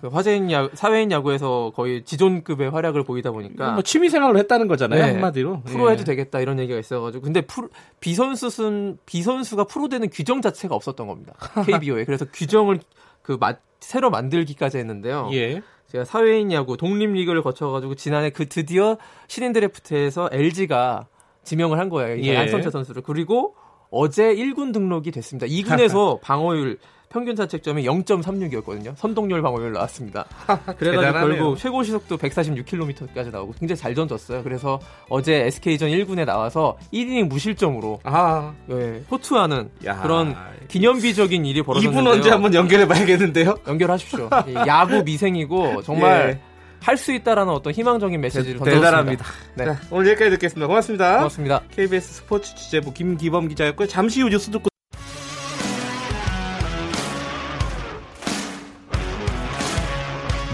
F: 그 <laughs> 화제인 야구, 사회인 야구에서 거의 지존급의 활약을 보이다 보니까
B: 뭐 취미 생활을 했다는 거잖아요 네, 한마디로
F: 프로 해도 예. 되겠다 이런 얘기가 있어가지고 근데 프로, 비선수는 비선수가 프로 되는 규정 자체가 없었던 겁니다 <laughs> KBO에 그래서 규정을 그 마, 새로 만들기까지 했는데요. 예. 제가 사회인 야구 독립 리그를 거쳐가지고 지난해 그 드디어 신인 드래프트에서 LG가 지명을 한 거예요. 예. 안성철 선수를. 그리고 어제 1군 등록이 됐습니다. 2군에서 <laughs> 방어율 평균 자책점이 0.36이었거든요. 선동열 방어율 나왔습니다. <laughs> 그래가지고 결국 최고 시속도 146km까지 나오고 굉장히 잘 던졌어요. 그래서 어제 SK전 1군에 나와서 1이닝 무실점으로 아. 네, 호투하는 야. 그런 기념비적인 일이 벌어졌는데요.
B: 이분 언제 한번 연결해봐야겠는데요?
F: 연결하십시오. 야구 미생이고 정말 <laughs> 예. 할수 있다라는 어떤 희망적인 메시지를
B: 대단합니다. 네. 자, 오늘 여기까지 듣겠습니다. 고맙습니다.
F: 고맙습니다.
B: KBS 스포츠 취재부 김기범 기자였고요. 잠시 후 뉴스 듣고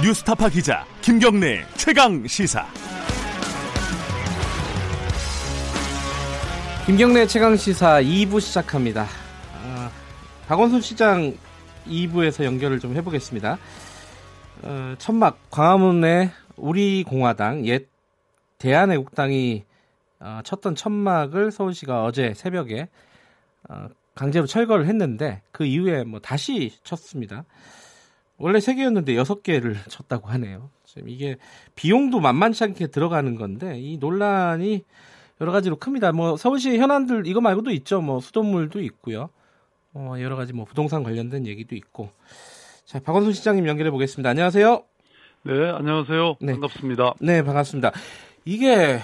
A: 뉴스타파 기자 김경래 최강 시사.
B: 김경래 최강 시사 2부 시작합니다. 아, 박원순 시장 2부에서 연결을 좀 해보겠습니다. 어, 천막 광화문에 우리 공화당 옛 대한애국당이 어, 쳤던 천막을 서울시가 어제 새벽에 어, 강제로 철거를 했는데 그 이후에 뭐 다시 쳤습니다. 원래 세 개였는데 여섯 개를 쳤다고 하네요. 지금 이게 비용도 만만치 않게 들어가는 건데 이 논란이 여러 가지로 큽니다. 뭐 서울시 현안들 이거 말고도 있죠. 뭐 수돗물도 있고요. 어, 여러 가지 뭐 부동산 관련된 얘기도 있고. 자, 박원순 시장님 연결해 보겠습니다. 안녕하세요.
G: 네, 안녕하세요. 네. 반갑습니다.
B: 네, 반갑습니다. 이게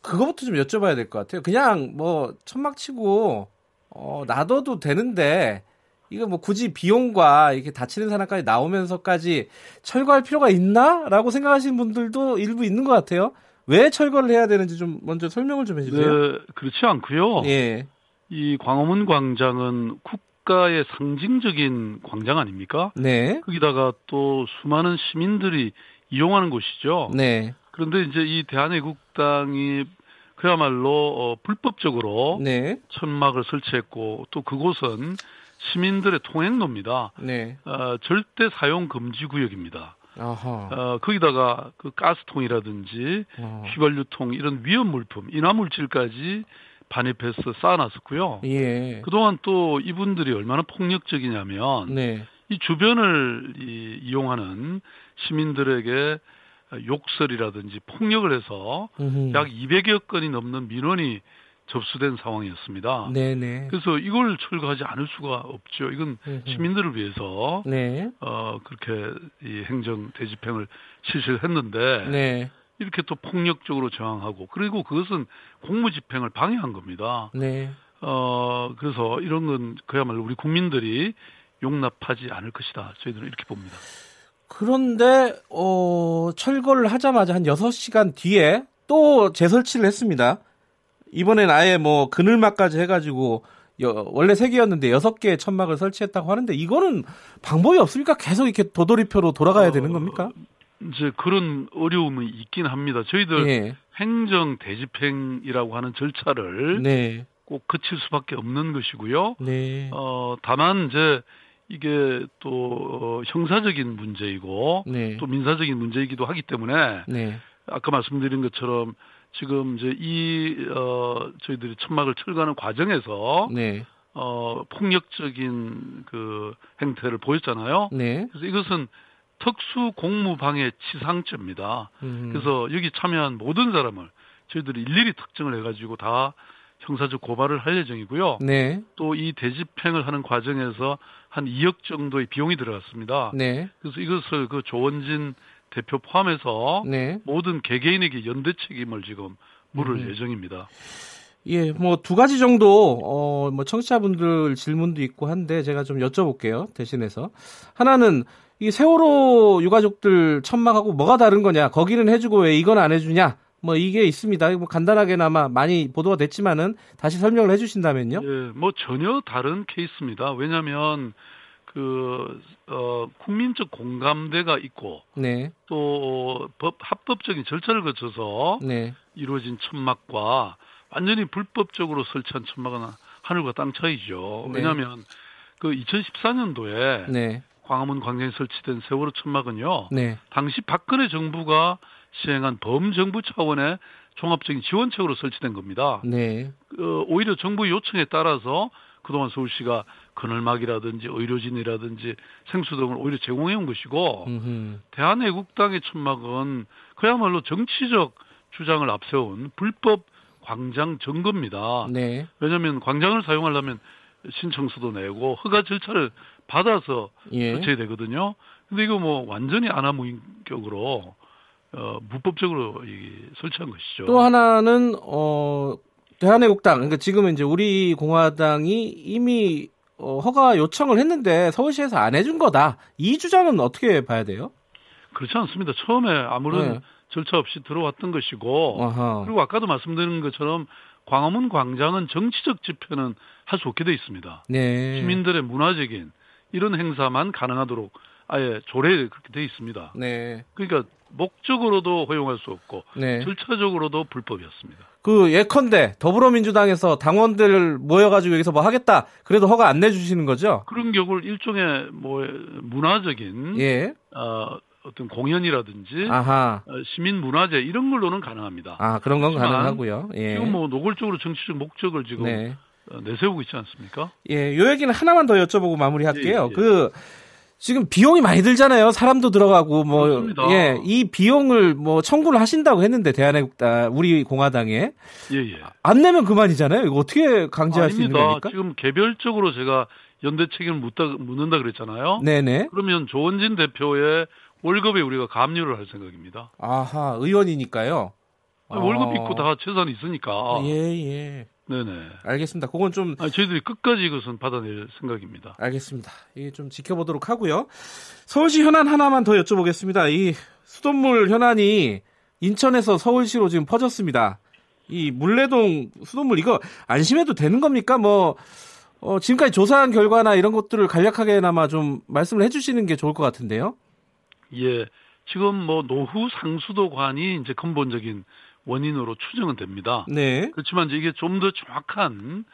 B: 그거부터 좀 여쭤봐야 될 것 같아요. 그냥 뭐 천막 치고 어, 놔둬도 되는데 이거 뭐 굳이 비용과 이렇게 다치는 사람까지 나오면서까지 철거할 필요가 있나라고 생각하시는 분들도 일부 있는 것 같아요. 왜 철거를 해야 되는지 좀 먼저 설명을 좀 해주세요.
G: 네, 그렇지 않고요. 예. 이 광화문 광장은 국가의 상징적인 광장 아닙니까? 네. 거기다가 또 수많은 시민들이 이용하는 곳이죠. 네. 그런데 이제 이 대한애국당이 그야말로 어, 불법적으로 네. 천막을 설치했고 또 그곳은 시민들의 통행로입니다. 네. 어, 절대 사용 금지 구역입니다. 아하. 어, 거기다가 그 가스통이라든지 어. 휘발유통 이런 위험 물품, 인화 물질까지 반입해서 쌓아놨었고요. 예. 그동안 또 이분들이 얼마나 폭력적이냐면 네. 이 주변을 이, 이용하는 시민들에게 욕설이라든지 폭력을 해서 음흠. 약 200여 건이 넘는 민원이 접수된 상황이었습니다. 네네. 그래서 이걸 철거하지 않을 수가 없죠. 이건 시민들을 위해서 네. 어 그렇게 이 행정 대집행을 실시를 했는데 네. 이렇게 또 폭력적으로 저항하고 그리고 그것은 공무집행을 방해한 겁니다. 네. 어 그래서 이런 건 그야말로 우리 국민들이 용납하지 않을 것이다. 저희들은 이렇게 봅니다.
B: 그런데 어 철거를 하자마자 한 6시간 뒤에 또 재설치를 했습니다. 이번엔 아예 뭐 그늘막까지 해가지고 여, 원래 세 개였는데 여섯 개의 천막을 설치했다고 하는데 이거는 방법이 없습니까? 계속 이렇게 도돌이표로 돌아가야 어, 되는 겁니까?
G: 이제 그런 어려움이 있긴 합니다. 저희들 예. 행정 대집행이라고 하는 절차를 네. 꼭 거칠 수밖에 없는 것이고요. 네. 어, 다만 이제 이게 또 어, 형사적인 문제이고 네. 또 민사적인 문제이기도 하기 때문에 네. 아까 말씀드린 것처럼 지금 이제 이 어, 저희들이 천막을 철거하는 과정에서 네. 어, 폭력적인 그 행태를 보였잖아요. 네. 그래서 이것은 특수 공무방해 치상죄입니다. 음. 그래서 여기 참여한 모든 사람을 저희들이 일일이 특정을 해가지고 다 형사적 고발을 할 예정이고요. 네. 또 이 대집행을 하는 과정에서 한 2억 정도의 비용이 들어갔습니다. 네. 그래서 이것을 그 조원진 대표 포함해서 네. 모든 개개인에게 연대 책임을 지금 물을 음. 예정입니다.
B: 예, 뭐 두 가지 정도 어 뭐 청취자분들 질문도 있고 한데 제가 좀 여쭤볼게요. 대신해서 하나는 이 세월호 유가족들 천막하고 뭐가 다른 거냐? 거기는 해주고 왜 이건 안 해주냐? 뭐 이게 있습니다. 뭐 간단하게나마 많이 보도가 됐지만은 다시 설명을 해주신다면요.
G: 예, 뭐 전혀 다른 케이스입니다. 왜냐하면 그 어, 국민적 공감대가 있고 네. 또 법, 합법적인 절차를 거쳐서 네. 이루어진 천막과 완전히 불법적으로 설치한 천막은 하늘과 땅 차이죠. 네. 왜냐하면 그 2014년도에 네. 광화문 광장에 설치된 세월호 천막은요. 네. 당시 박근혜 정부가 시행한 범정부 차원의 종합적인 지원책으로 설치된 겁니다. 네. 어, 오히려 정부 요청에 따라서 그동안 서울시가 그늘막이라든지 의료진이라든지 생수 등을 오히려 제공해 온 것이고 음흠. 대한애국당의 천막은 그야말로 정치적 주장을 앞세운 불법 광장 점거입니다. 네. 왜냐하면 광장을 사용하려면 신청서도 내고 허가 절차를 받아서 예. 설치해야 되거든요. 근데 이거 뭐 완전히 아나무인격으로 어, 무법적으로 이, 설치한 것이죠.
B: 또 하나는 어 대한애국당 그러니까 지금은 이제 우리 공화당이 이미 어, 허가 요청을 했는데 서울시에서 안 해준 거다. 이 주장은 어떻게 봐야 돼요?
G: 그렇지 않습니다. 처음에 아무런 네. 절차 없이 들어왔던 것이고 아하. 그리고 아까도 말씀드린 것처럼 광화문 광장은 정치적 집회는 할 수 없게 돼 있습니다. 네. 시민들의 문화적인 이런 행사만 가능하도록 아예 조례에 그렇게 돼 있습니다. 네. 그러니까 목적으로도 허용할 수 없고 네. 절차적으로도 불법이었습니다.
B: 그 예컨대 더불어민주당에서 당원들 모여가지고 여기서 뭐 하겠다 그래도 허가 안 내주시는 거죠?
G: 그런 경우를 일종의 뭐 문화적인 예. 어, 어떤 공연이라든지 아하. 어, 시민 문화재 이런 걸로는 가능합니다.
B: 아 그런 건 가능하고요.
G: 예. 지금 뭐 노골적으로 정치적 목적을 지금 네. 어, 내세우고 있지 않습니까?
B: 예, 요 얘기는 하나만 더 여쭤보고 마무리할게요. 예, 예. 그 지금 비용이 많이 들잖아요. 사람도 들어가고 뭐. 예, 이 비용을 뭐 청구를 하신다고 했는데 대한애국당 우리 공화당에 예, 예. 안 내면 그만이잖아요. 이거 어떻게 강제할 아닙니다. 수 있는 겁니까?
G: 지금 개별적으로 제가 연대 책임을 묻다, 묻는다 그랬잖아요. 네네. 그러면 조원진 대표의 월급에 우리가 감류를 할 생각입니다.
B: 아하, 의원이니까요.
G: 월급 있고 다 재산이 있으니까.
B: 예, 예. 네네. 알겠습니다. 그건 좀.
G: 아니, 저희들이 끝까지 이것은 받아낼 생각입니다.
B: 알겠습니다. 이게 좀 지켜보도록 하고요. 서울시 현안 하나만 더 여쭤보겠습니다. 이 수돗물 현안이 인천에서 서울시로 지금 퍼졌습니다. 이 물레동 수돗물 이거 안심해도 되는 겁니까? 뭐, 어, 지금까지 조사한 결과나 이런 것들을 간략하게나마 좀 말씀을 해주시는 게 좋을 것 같은데요.
G: 예. 지금 뭐 노후 상수도관이 이제 근본적인 원인으로 추정은 됩니다. 네. 그렇지만 이제 이게 좀 더 정확한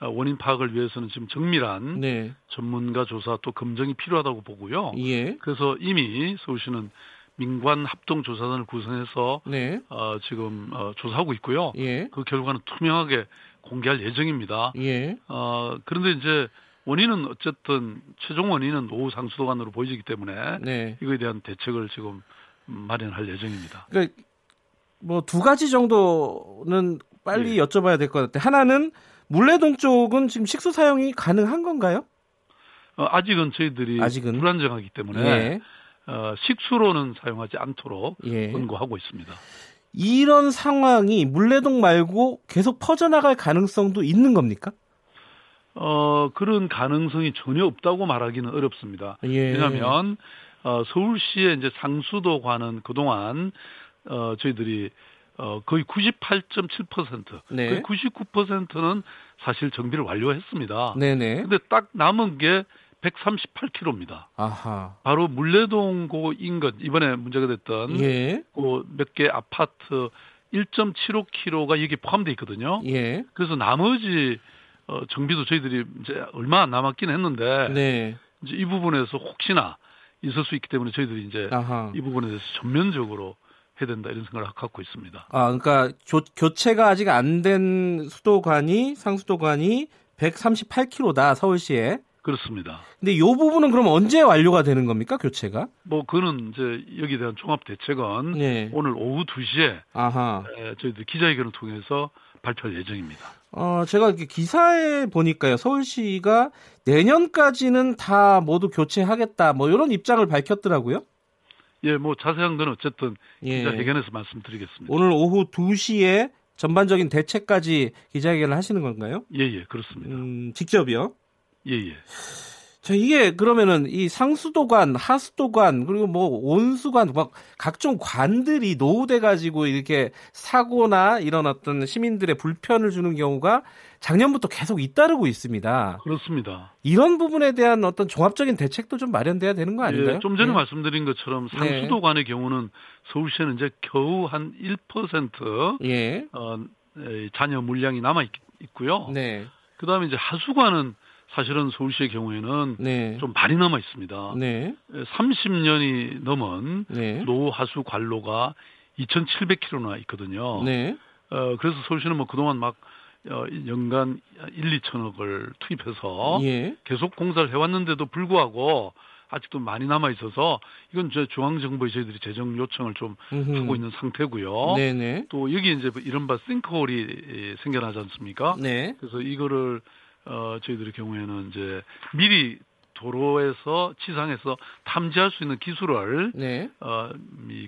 G: 어, 원인 파악을 위해서는 지금 정밀한 네. 전문가 조사 또 검증이 필요하다고 보고요. 예. 그래서 이미 서울시는 민관 합동 조사단을 구성해서 네. 어, 지금 어, 조사하고 있고요. 예. 그 결과는 투명하게 공개할 예정입니다. 예. 어, 그런데 이제 원인은 어쨌든 최종 원인은 노후 상수도관으로 보이기 때문에 네. 이거에 대한 대책을 지금 마련할 예정입니다.
B: 그러니까 뭐 두 가지 정도는 빨리 예. 여쭤봐야 될 것 같아요. 하나는 물레동 쪽은 지금 식수 사용이 가능한 건가요?
G: 어, 아직은 저희들이 아직은? 불안정하기 때문에 예. 어, 식수로는 사용하지 않도록 예. 권고하고 있습니다.
B: 이런 상황이 물레동 말고 계속 퍼져나갈 가능성도 있는 겁니까?
G: 어, 그런 가능성이 전혀 없다고 말하기는 어렵습니다. 예. 왜냐하면 어, 서울시의 이제 상수도 관은 그동안 어, 저희들이 어, 거의 98.7%, 네. 거의 99%는 사실 정비를 완료했습니다. 네네. 근데 딱 남은 게 138km입니다. 아하. 바로 물레동 고 인근 이번에 문제가 됐던 예. 그몇 개 아파트 1.75km가 여기 포함되어 있거든요. 예. 그래서 나머지 어, 정비도 저희들이 이제 얼마 안 남았긴 했는데 네. 이제 이 부분에서 혹시나 있을 수 있기 때문에 저희들이 이제 아하. 이 부분에 대해서 전면적으로 해야 된다 이런 생각을 갖고 있습니다.
B: 아, 그러니까 조, 교체가 아직 안 된 수도관이 상수도관이 138km다 서울시에.
G: 그렇습니다.
B: 근데 이 부분은 그럼 언제 완료가 되는 겁니까 교체가?
G: 뭐 그거는 이제 여기에 대한 종합 대책은 네. 오늘 오후 2시에 아하. 에, 저희들 기자회견을 통해서 발표할 예정입니다.
B: 어, 제가 기사에 보니까요, 서울시가 내년까지는 다 모두 교체하겠다, 뭐 이런 입장을 밝혔더라고요.
G: 예, 뭐 자세한 건 어쨌든 예. 기자회견에서 말씀드리겠습니다.
B: 오늘 오후 2시에 전반적인 대책까지 기자회견을 하시는 건가요?
G: 예, 예, 그렇습니다.
B: 음, 직접이요?
G: 예, 예.
B: 자, 이게 그러면은 이 상수도관, 하수도관, 그리고 뭐 온수관, 막 각종 관들이 노후돼 가지고 이렇게 사고나 이런 어떤 시민들의 불편을 주는 경우가 작년부터 계속 잇따르고 있습니다.
G: 그렇습니다.
B: 이런 부분에 대한 어떤 종합적인 대책도 좀 마련돼야 되는 거 아닌가요?
G: 예, 좀 전에 네. 말씀드린 것처럼 상수도관의 네. 경우는 서울시에는 이제 겨우 한 1% 예. 어, 잔여 물량이 남아 있, 고요 네. 그다음에 이제 하수관은 사실은 서울시의 경우에는 네. 좀 많이 남아 있습니다. 네. 30년이 넘은 네. 노하수 관로가 2,700km나 있거든요. 네. 어, 그래서 서울시는 뭐 그동안 막 어, 연간 1, 2천억을 투입해서 예. 계속 공사를 해왔는데도 불구하고 아직도 많이 남아 있어서 이건 저 중앙 정부에 저희들이 재정 요청을 좀 음흠. 하고 있는 상태고요. 네네. 또 여기 이제 이른바 싱크홀이 생겨나지 않습니까? 네. 그래서 이거를 어 저희들의 경우에는 이제 미리 도로에서 지상에서 탐지할 수 있는 기술을 네. 어,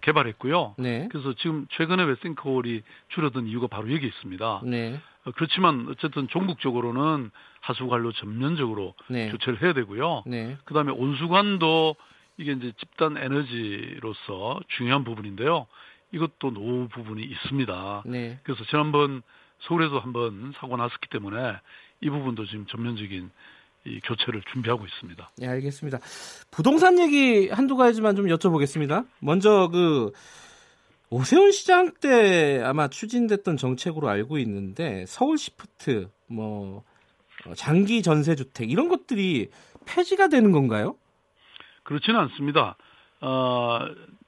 G: 개발했고요. 네. 그래서 지금 최근에 왜 싱크홀이 줄어든 이유가 바로 여기 있습니다. 네. 어, 그렇지만 어쨌든 종국적으로는 하수 관로 전면적으로 네. 교체를 해야 되고요. 네. 그다음에 온수관도 이게 이제 집단 에너지로서 중요한 부분인데요. 이것도 노후 부분이 있습니다. 네. 그래서 지난번 서울에도 한번 사고 났었기 때문에 이 부분도 지금 전면적인 이 교체를 준비하고 있습니다.
B: 네, 알겠습니다. 부동산 얘기 한두 가지만 좀 여쭤보겠습니다. 먼저 그 오세훈 시장 때 아마 추진됐던 정책으로 알고 있는데 서울 시프트 뭐 어, 장기 전세 주택 이런 것들이 폐지가 되는 건가요?
G: 그렇지는 않습니다. 어,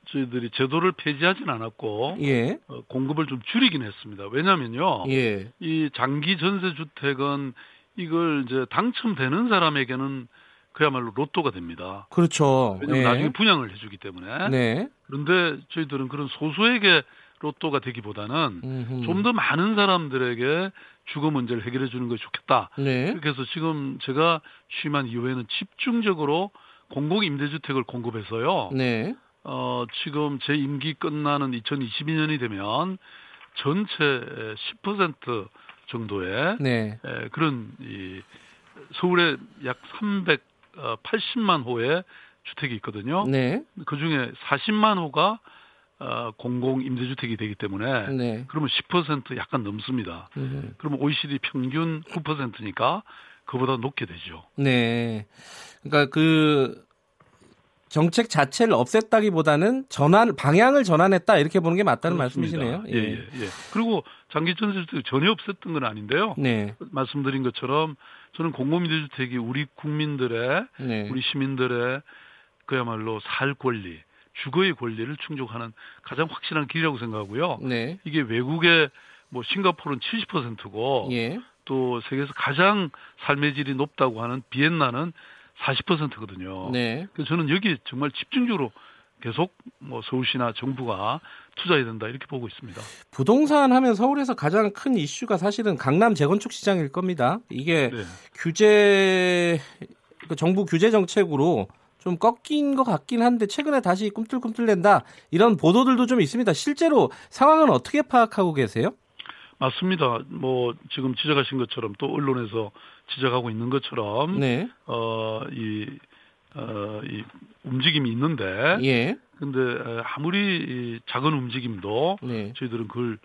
G: 저희들이 제도를 폐지하진 않았고 예. 어, 공급을 좀 줄이긴 했습니다. 왜냐면요. 예. 이 장기 전세 주택은 이걸 이제 당첨되는 사람에게는 그야말로 로또가 됩니다.
B: 그렇죠.
G: 왜냐하면 네. 나중에 분양을 해주기 때문에. 네. 그런데 저희들은 그런 소수에게 로또가 되기보다는 좀 더 많은 사람들에게 주거 문제를 해결해 주는 것이 좋겠다. 네. 그래서 지금 제가 취임한 이후에는 집중적으로 공공 임대주택을 공급해서요. 네. 어, 지금 제 임기 끝나는 2022년이 되면 전체 10% 정도의 네. 에, 그런 이 서울에 약 380만 호의 주택이 있거든요. 네. 그 중에 40만 호가 어, 공공 임대주택이 되기 때문에 네. 그러면 10% 약간 넘습니다. 음. 그러면 OECD 평균 9%니까 그보다 높게 되죠.
B: 네. 그러니까 그 정책 자체를 없앴다기보다는 전환 방향을 전환했다 이렇게 보는 게 맞다는 그렇습니다. 말씀이시네요.
G: 예, 예, 예. 그리고 장기 전세주택 전혀 없앴던 건 아닌데요. 네. 말씀드린 것처럼 저는 공공임대주택이 우리 국민들의 네. 우리 시민들의 그야말로 살 권리, 주거의 권리를 충족하는 가장 확실한 길이라고 생각하고요. 네. 이게 외국의 뭐 싱가포르는 70%고 예. 또 세계에서 가장 삶의 질이 높다고 하는 비엔나는 40%거든요. 네. 그래서 저는 여기 정말 집중적으로 계속 뭐 서울시나 정부가 투자해야 된다 이렇게 보고 있습니다.
B: 부동산 하면 서울에서 가장 큰 이슈가 사실은 강남 재건축 시장일 겁니다. 이게 네. 규제 그 정부 규제 정책으로 좀 꺾인 것 같긴 한데 최근에 다시 꿈틀꿈틀댄다 이런 보도들도 좀 있습니다. 실제로 상황은 어떻게 파악하고 계세요?
G: 맞습니다. 뭐 지금 지적하신 것처럼 또 언론에서 지적하고 있는 것처럼 네. 어이 어, 이 움직임이 있는데, 예. 근데 아무리 작은 움직임도 네. 저희들은 그걸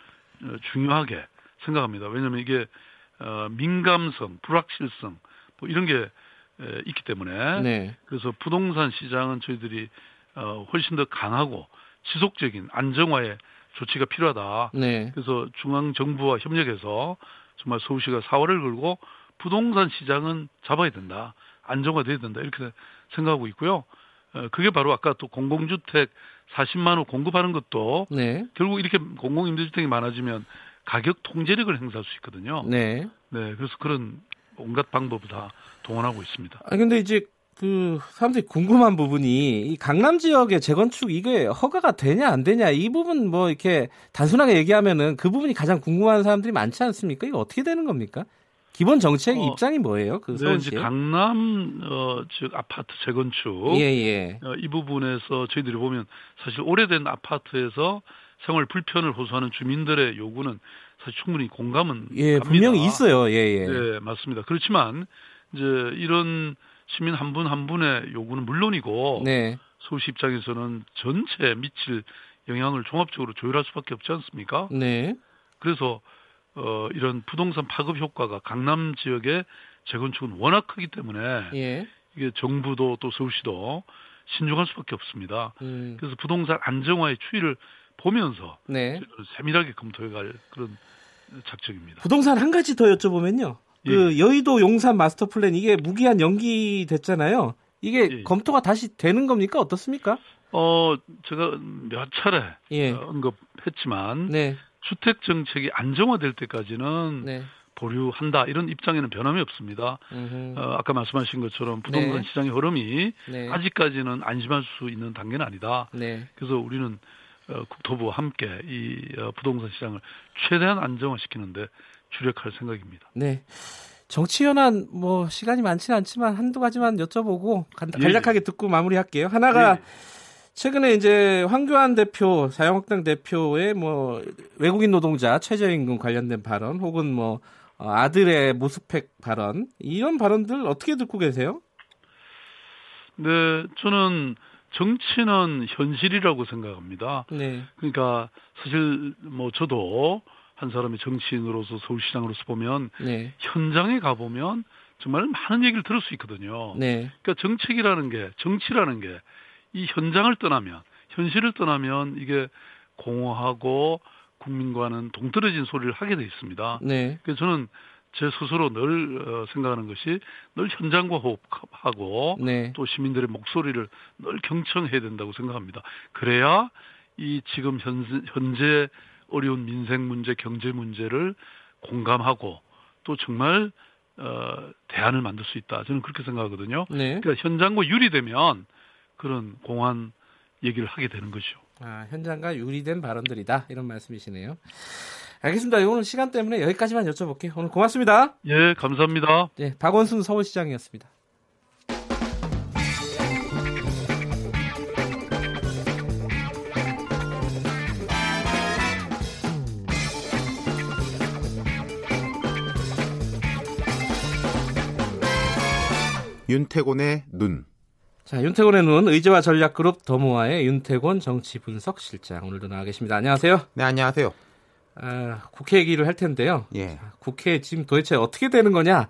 G: 어, 중요하게 생각합니다. 왜냐하면 이게 어, 민감성, 불확실성 뭐 이런 게 에, 있기 때문에 네. 그래서 부동산 시장은 저희들이 어, 훨씬 더 강하고 지속적인 안정화의 조치가 필요하다. 네. 그래서 중앙 정부와 협력해서 정말 서울시가 사활을 걸고 부동산 시장은 잡아야 된다. 안정화돼야 된다. 이렇게 생각하고 있고요. 어, 그게 바로 아까 또 공공주택 40만 호 공급하는 것도 네. 결국 이렇게 공공임대주택이 많아지면 가격 통제력을 행사할 수 있거든요. 네. 네. 그래서 그런 온갖 방법을 다 동원하고 있습니다.
B: 아 근데 이제 그 사람들이 궁금한 부분이 이 강남 지역의 재건축 이게 허가가 되냐 안 되냐 이 부분 뭐 이렇게 단순하게 얘기하면은 그 부분이 가장 궁금한 사람들이 많지 않습니까? 이거 어떻게 되는 겁니까? 기본 정책 어, 입장이 뭐예요? 그
G: 네, 강남 어, 즉 아파트 재건축 예, 예. 어, 이 부분에서 저희들이 보면 사실 오래된 아파트에서 생활 불편을 호소하는 주민들의 요구는 사실 충분히 공감은
B: 예 갑니다. 분명히 있어요. 예, 예.
G: 네 맞습니다. 그렇지만 이제 이런 시민 한 분한 한 분의 요구는 물론이고 네. 서울시 입장에서는 전체에 미칠 영향을 종합적으로 조율할 수밖에 없지 않습니까? 네. 그래서 어, 이런 부동산 파급 효과가 강남 지역의 재건축은 워낙 크기 때문에 예. 이게 정부도 또 서울시도 신중할 수밖에 없습니다. 음. 그래서 부동산 안정화의 추이를 보면서 네. 세밀하게 검토해갈 그런 작정입니다.
B: 부동산 한 가지 더 여쭤보면요. 예. 그 여의도 용산 마스터 플랜 이게 무기한 연기됐잖아요. 이게 예. 검토가 다시 되는 겁니까? 어떻습니까?
G: 어, 제가 몇 차례 예. 언급했지만 네. 주택 정책이 안정화될 때까지는 네. 보류한다 이런 입장에는 변함이 없습니다. 어, 아까 말씀하신 것처럼 부동산 네. 시장의 흐름이 네. 아직까지는 안심할 수 있는 단계는 아니다. 네. 그래서 우리는 어, 국토부와 함께 이 어, 부동산 시장을 최대한 안정화시키는데 주력할 생각입니다.
B: 네. 정치 현안 뭐 시간이 많지는 않지만 한두 가지만 여쭤보고 예, 간략하게 예. 듣고 마무리할게요. 하나가 예. 최근에 이제 황교안 대표, 자유한국당 대표의 뭐 외국인 노동자 최저임금 관련된 발언 혹은 뭐 어, 아들의 모스펙 발언 이런 발언들 어떻게 듣고 계세요?
G: 네, 저는 정치는 현실이라고 생각합니다. 네. 그러니까 사실 뭐 저도 한 사람의 정치인으로서 서울시장으로서 보면 네. 현장에 가 보면 정말 많은 얘기를 들을 수 있거든요. 네. 그러니까 정책이라는 게 정치라는 게 이 현장을 떠나면 현실을 떠나면 이게 공허하고 국민과는 동떨어진 소리를 하게 돼 있습니다. 네. 그래서 저는 제 스스로 늘 어, 생각하는 것이 늘 현장과 호흡하고 네. 또 시민들의 목소리를 늘 경청해야 된다고 생각합니다. 그래야 이 지금 현, 현재 어려운 민생 문제, 경제 문제를 공감하고 또 정말 어, 대안을 만들 수 있다. 저는 그렇게 생각하거든요. 네. 그러니까 현장과 유리되면 그런 공안 얘기를 하게 되는 것이죠.
B: 아, 현장과 유리된 발언들이다. 이런 말씀이시네요. 알겠습니다. 오늘 시간 때문에 여기까지만 여쭤볼게요. 오늘 고맙습니다.
G: 예, 감사합니다.
B: 네, 박원순 서울시장이었습니다.
H: 윤태곤의 눈.
B: 자, 윤태곤의 눈 의제와 전략 그룹 더모아의 윤태곤 정치 분석 실장 오늘도 나와 계십니다. 안녕하세요.
H: 네, 안녕하세요.
B: 아, 국회 얘기를 할 텐데요. 예. 자, 국회 지금 도대체 어떻게 되는 거냐?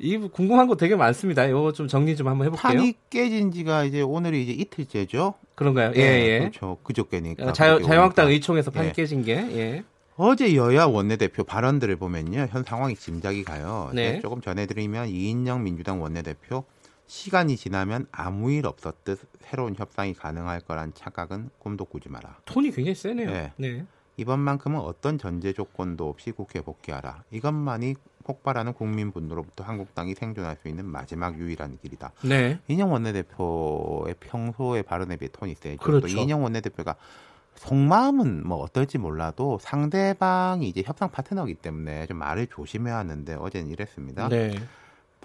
B: 이 궁금한 거 되게 많습니다. 이거 좀 정리 좀 한번 해볼게요.
H: 판이 깨진 지가 이제 오늘이 이제 이틀째죠.
B: 그런가요? 예, 예.
H: 예. 그렇죠. 그저께니까.
B: 자유, 자유한국당 의총에서 판이 예. 깨진 게. 예.
H: 어제 여야 원내대표 발언들을 보면요. 현 상황이 짐작이 가요. 네. 조금 전해드리면 이인영 민주당 원내대표 시간이 지나면 아무 일 없었듯 새로운 협상이 가능할 거란 착각은 꿈도 꾸지 마라.
B: 톤이 굉장히 세네요. 네. 네.
H: 이번만큼은 어떤 전제 조건도 없이 국회 복귀하라. 이것만이 폭발하는 국민 분노로부터 한국당이 생존할 수 있는 마지막 유일한 길이다. 네. 이인영 원내대표의 평소의 발언에 비해 톤이 세죠. 그렇죠. 또 이인영 원내대표가 속마음은 뭐 어떨지 몰라도 상대방이 이제 협상 파트너이기 때문에 좀 말을 조심해야 하는데 어제는 이랬습니다. 네.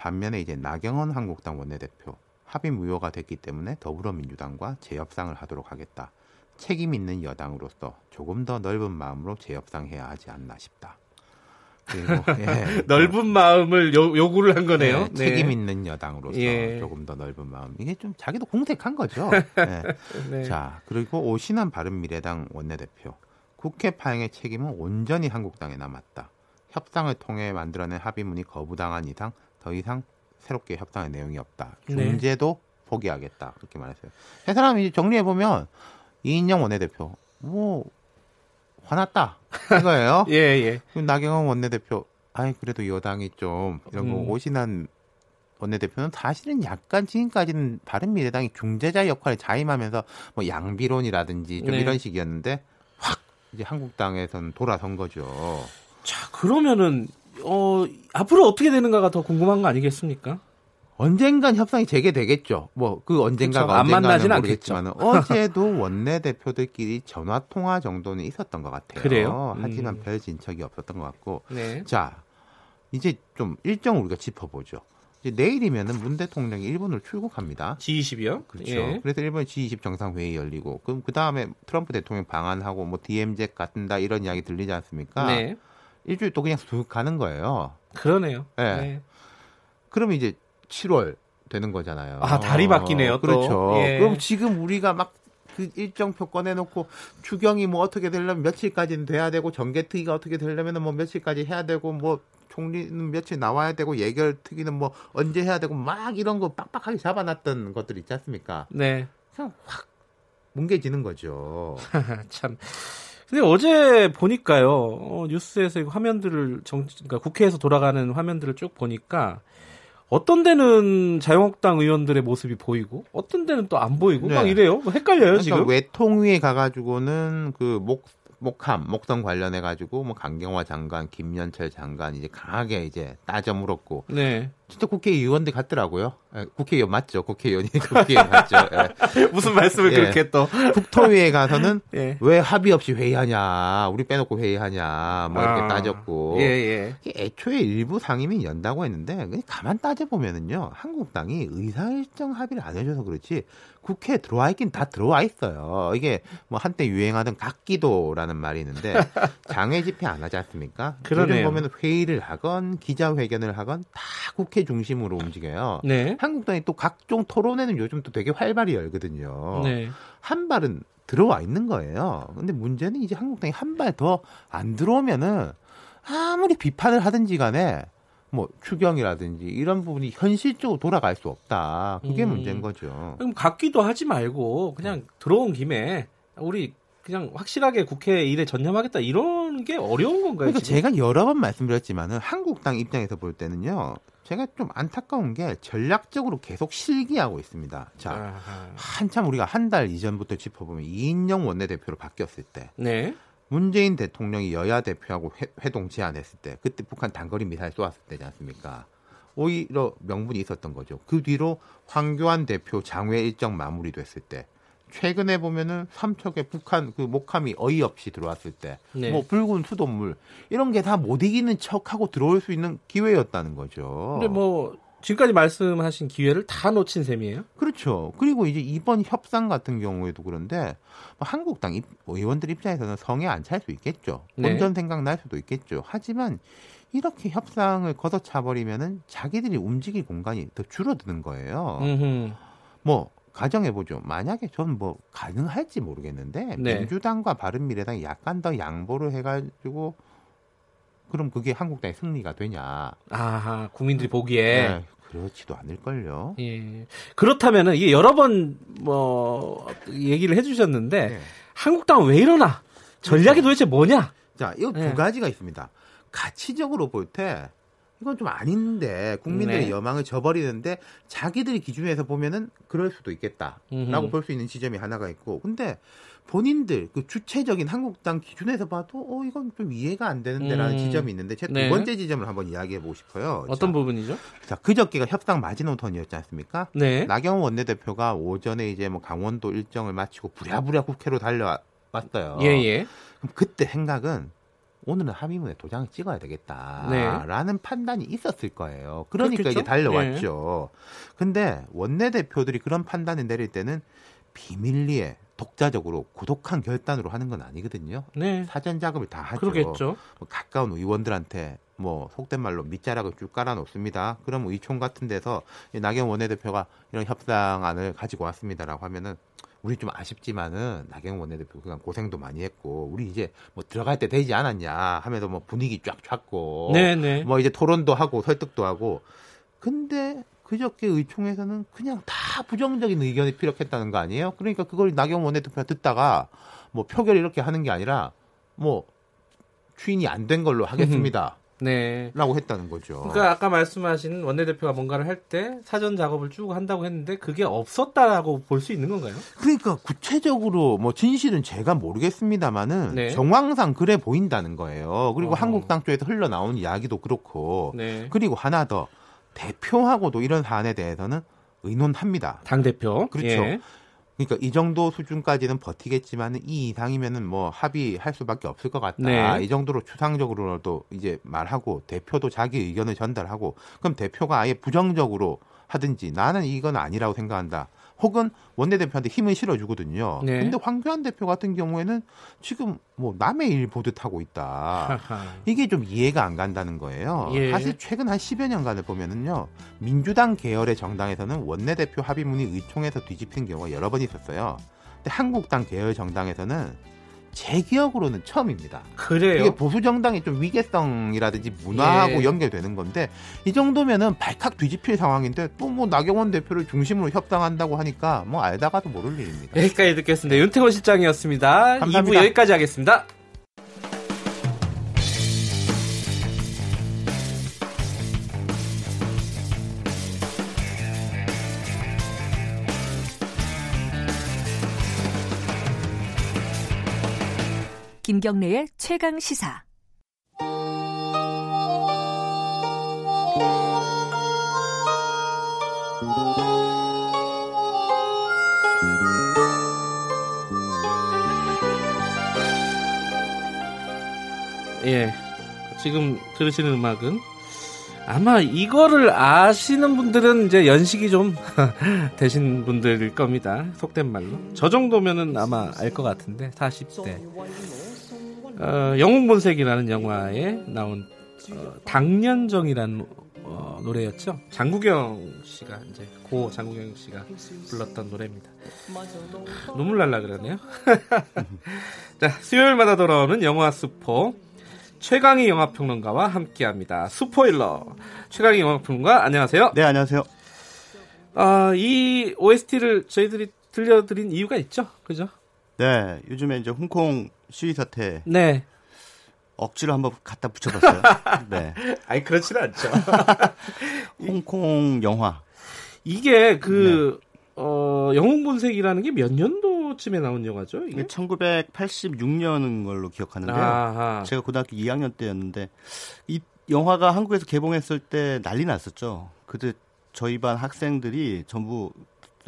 H: 반면에 이제 나경원 한국당 원내대표 합의 무효가 됐기 때문에 더불어민주당과 재협상을 하도록 하겠다. 책임 있는 여당으로서 조금 더 넓은 마음으로 재협상해야 하지 않나 싶다.
B: 그리고 <laughs> 예, 넓은 마음을 요, 요구를 한 거네요.
H: 네, 책임 네. 있는 여당으로서 예. 조금 더 넓은 마음. 이게 좀 자기도 공색한 거죠. <laughs> 네. 네. 자 그리고 오신한 바른미래당 원내대표 국회 파행의 책임은 온전히 한국당에 남았다. 협상을 통해 만들어낸 합의문이 거부당한 이상 더 이상 새롭게 협상의 내용이 없다. 중재도 네. 포기하겠다. 이렇게 말했어요. 세 사람이 정리해 보면 이인영 원내대표 뭐 화났다 이거예요. <laughs>
B: 예 예.
H: 그럼 나경원 원내대표 아이 그래도 여당이 좀 이런 거 음. 오신한 원내대표는 사실은 약간 지금까지는 바른미래당이 중재자 역할을 자임하면서 뭐 양비론이라든지 좀 네. 이런 식이었는데 확 이제 한국당에서는 돌아선 거죠.
B: 자 그러면은 어, 앞으로 어떻게 되는가가 더 궁금한 거 아니겠습니까?
H: 언젠간 협상이 재개되겠죠. 뭐 그 언젠가가. 안 만나진 않겠지만 어제도 <laughs> 원내 대표들끼리 전화 통화 정도는 있었던 것 같아요.
B: 그래요?
H: 하지만 음. 별 진척이 없었던 것 같고. 네. 자 이제 좀 일정 우리가 짚어보죠. 이제 내일이면은 문 대통령이 일본으로 출국합니다.
B: G20이요?
H: 그렇죠. 예. 그래서 일본 G20 정상회의 열리고 그럼 그 다음에 트럼프 대통령 방한하고 뭐 DMZ 같은다 이런 이야기 들리지 않습니까? 네. 일주일 또 그냥 쑥 가는 거예요.
B: 그러네요. 네. 네.
H: 그러면 이제 7월 되는 거잖아요.
B: 아, 달이 바뀌네요.
H: 또. 그렇죠. 예. 그럼 지금 우리가 막 그 일정표 꺼내놓고 추경이 뭐 어떻게 되려면 며칠까지는 돼야 되고 정개특위가 어떻게 되려면 뭐 며칠까지 해야 되고 뭐 총리는 며칠 나와야 되고 예결특위는 뭐 언제 해야 되고 막 이런 거 빡빡하게 잡아놨던 것들 있지 않습니까?
B: 네.
H: 그냥 확 뭉개지는 거죠. <laughs>
B: 참. 근데 어제 보니까요 어, 뉴스에서 화면들을 정, 그러니까 국회에서 돌아가는 화면들을 쭉 보니까 어떤 데는 자유한국당 의원들의 모습이 보이고 어떤 데는 또 안 보이고 네. 막 이래요. 뭐 헷갈려요
H: 그러니까
B: 지금.
H: 외통위에 가가지고는 그 목 목함, 목성 관련해 가지고 뭐 강경화 장관, 김연철 장관 이제 강하게 이제 따져 물었고. 네. 진짜 국회의원들 같더라고요. 예, 국회의원 맞죠? 국회의원이 <laughs> 국회의원 맞죠?
B: 예. <laughs> 무슨 말씀을 예. 그렇게 또
H: 국토위에 가서는 <laughs> 예. 왜 합의 없이 회의하냐, 우리 빼놓고 회의하냐, 뭐 이렇게 아. 따졌고. 예, 예. 애초에 일부 상임위 연다고 했는데 가만 따져 보면은요, 한국당이 의사일정 합의를 안 해줘서 그렇지 국회에 들어와 있긴 다 들어와 있어요. 이게 뭐 한때 유행하던 각기도라는 말이 있는데 장외 집회 안 하지 않습니까? 그러네요. 보면 회의를 하건 기자회견을 하건 다 국회 중심으로 움직여요. 네. 한국당이 또 각종 토론회는 요즘 또 되게 활발히 열거든요. 네. 한 발은 들어와 있는 거예요. 근데 문제는 이제 한국당이 한 발 더 안 들어오면은 아무리 비판을 하든지 간에 뭐 추경이라든지 이런 부분이 현실적으로 돌아갈 수 없다. 그게 음. 문제인 거죠.
B: 그럼 갖기도 하지 말고 그냥 들어온 김에 우리 그냥 확실하게 국회 일에 전념하겠다 이런 게 어려운 건가요?
H: 그러니까 지금? 제가 여러 번 말씀드렸지만은 한국당 입장에서 볼 때는요. 제가 좀 안타까운 게 전략적으로 계속 실기하고 있습니다. 자, 아하. 한참 우리가 한 달 이전부터 짚어보면 이인영 원내대표로 바뀌었을 때 네. 문재인 대통령이 여야 대표하고 회, 동을 제안했을 때 그때 북한 단거리 미사일 쏘았을 때지 않습니까? 오히려 명분이 있었던 거죠. 그 뒤로 황교안 대표 장외 일정 마무리됐을 때 최근에 보면은 삼척에 북한 그 목함이 어이없이 들어왔을 때, 네. 뭐 붉은 수돗물 이런 게 다 못 이기는 척하고 들어올 수 있는 기회였다는 거죠.
B: 근데 뭐 지금까지 말씀하신 기회를 다 놓친 셈이에요?
H: 그렇죠. 그리고 이제 이번 협상 같은 경우에도 그런데 뭐 한국당 의원들 입장에서는 성에 안 찰 수 있겠죠. 네. 본전 생각 날 수도 있겠죠. 하지만 이렇게 협상을 걷어차 버리면은 자기들이 움직일 공간이 더 줄어드는 거예요. 음흠. 뭐 가정해 보죠. 만약에 저는 뭐 가능할지 모르겠는데 네. 민주당과 바른미래당이 약간 더 양보를 해가지고 그럼 그게 한국당의 승리가 되냐?
B: 아, 국민들이 보기에
H: 네, 그렇지도 않을걸요.
B: 예. 그렇다면은 이게 여러 번 뭐 얘기를 해주셨는데 네. 한국당은 왜 이러나? 전략이 그렇죠. 도대체 뭐냐?
H: 자, 이거 네. 두 가지가 있습니다. 가치적으로 볼 때 이건 좀 아닌데 국민들의 네. 여망을 저버리는데 자기들의 기준에서 보면은 그럴 수도 있겠다라고 볼 수 있는 지점이 하나가 있고 근데 본인들 그 주체적인 한국당 기준에서 봐도 어 이건 좀 이해가 안 되는데라는 음. 지점이 있는데 제가 네. 두 번째 지점을 한번 이야기해 보고 싶어요.
B: 어떤 자, 부분이죠?
H: 자 그저께가 협상 마지노선이었지 않습니까? 네. 나경원 원내대표가 오전에 이제 뭐 강원도 일정을 마치고 부랴부랴 국회로 달려왔어요. 예예. 예. 그럼 그때 생각은 오늘은 합의문에 도장을 찍어야 되겠다라는 네. 판단이 있었을 거예요. 그러니까 그렇겠죠? 이제 달려왔죠. 네. 근데 원내대표들이 그런 판단을 내릴 때는 비밀리에 독자적으로 고독한 결단으로 하는 건 아니거든요. 네. 사전 작업을 다 하죠.
B: 그러겠죠.
H: 뭐 가까운 의원들한테 뭐 속된 말로 밑자락을 쭉 깔아놓습니다. 그럼 의총 같은 데서 나경 원내대표가 이런 협상안을 가지고 왔습니다라고 하면은 우리 좀 아쉽지만은 나경 원내대표 그간 고생도 많이 했고 우리 이제 뭐 들어갈 때 되지 않았냐 하면서 뭐 분위기 쫙 찼고 네네. 네. 뭐 이제 토론도 하고 설득도 하고 근데 그저께 의총에서는 그냥 다 부정적인 의견이 피력했다는 거 아니에요? 그러니까 그걸 나경 원내대표가 듣다가 뭐 표결 이렇게 하는 게 아니라 뭐 추인이 안 된 걸로 하겠습니다. 네. 라고 했다는 거죠.
B: 그러니까 아까 말씀하신 원내대표가 뭔가를 할 때 사전 작업을 쭉 한다고 했는데 그게 없었다라고 볼 수 있는 건가요?
H: 그러니까 구체적으로 뭐 진실은 제가 모르겠습니다만은 네. 정황상 그래 보인다는 거예요. 그리고 어. 한국당 쪽에서 흘러나온 이야기도 그렇고 네. 그리고 하나 더 대표하고도 이런 사안에 대해서는 의논합니다.
B: 당 대표.
H: 그렇죠. 예. 그러니까 이 정도 수준까지는 버티겠지만 이 이상이면은 뭐 합의할 수밖에 없을 것 같다. 네. 이 정도로 추상적으로도 이제 말하고 대표도 자기 의견을 전달하고 그럼 대표가 아예 부정적으로 하든지 나는 이건 아니라고 생각한다. 혹은 원내대표한테 힘을 실어주거든요. 네. 근데 황교안 대표 같은 경우에는 지금 뭐 남의 일 보듯 하고 있다. 이게 좀 이해가 안 간다는 거예요. 예. 사실 최근 한 10여 년간을 보면은요. 민주당 계열의 정당에서는 원내대표 합의문이 의총에서 뒤집힌 경우가 여러 번 있었어요. 근데 한국당 계열 정당에서는 제 기억으로는 처음입니다.
B: 그래요?
H: 이게 보수 정당이 좀 위계성이라든지 문화하고 예. 연결되는 건데 이 정도면은 발칵 뒤집힐 상황인데 또 뭐 나경원 대표를 중심으로 협상한다고 하니까 뭐 알다가도 모를 일입니다.
B: 여기까지 듣겠습니다. 윤태원 실장이었습니다. 감사합니다. 2부 여기까지 하겠습니다.
D: 김경래의 최강 시사.
B: 예. 지금 들으시는 음악은 아마 이거를 아시는 분들은 이제 연식이 좀 <laughs> 되신 분들일 겁니다. 속된 말로. 저 정도면은 아마 알 것 같은데 40대. 어, 영웅본색이라는 영화에 나온 어, 당년정이라는 어, 노래였죠. 장국영 씨가 이제 고 장국영 씨가 불렀던 노래입니다. 눈물 날라 그러네요. <laughs> 자, 수요일마다 돌아오는 영화 스포 최강희 영화 평론가와 함께합니다. 스포일러 최강희 영화 평론가 안녕하세요.
I: 네 안녕하세요.
B: 아, 이 OST를 저희들이 들려드린 이유가 있죠, 그죠?
I: 네, 요즘에 이제 홍콩 시위 사태. 네. 억지로 한번 갖다 붙여봤어요. <laughs> 네.
B: 아니 그렇지는 않죠. <laughs>
I: 홍콩 영화.
B: 이게 그 네. 어, 영웅본색이라는 게 몇 년도쯤에 나온 영화죠? 이게
I: 1986년인 걸로 기억하는데요. 아하. 제가 고등학교 2학년 때였는데 이 영화가 한국에서 개봉했을 때 난리 났었죠. 그때 저희 반 학생들이 전부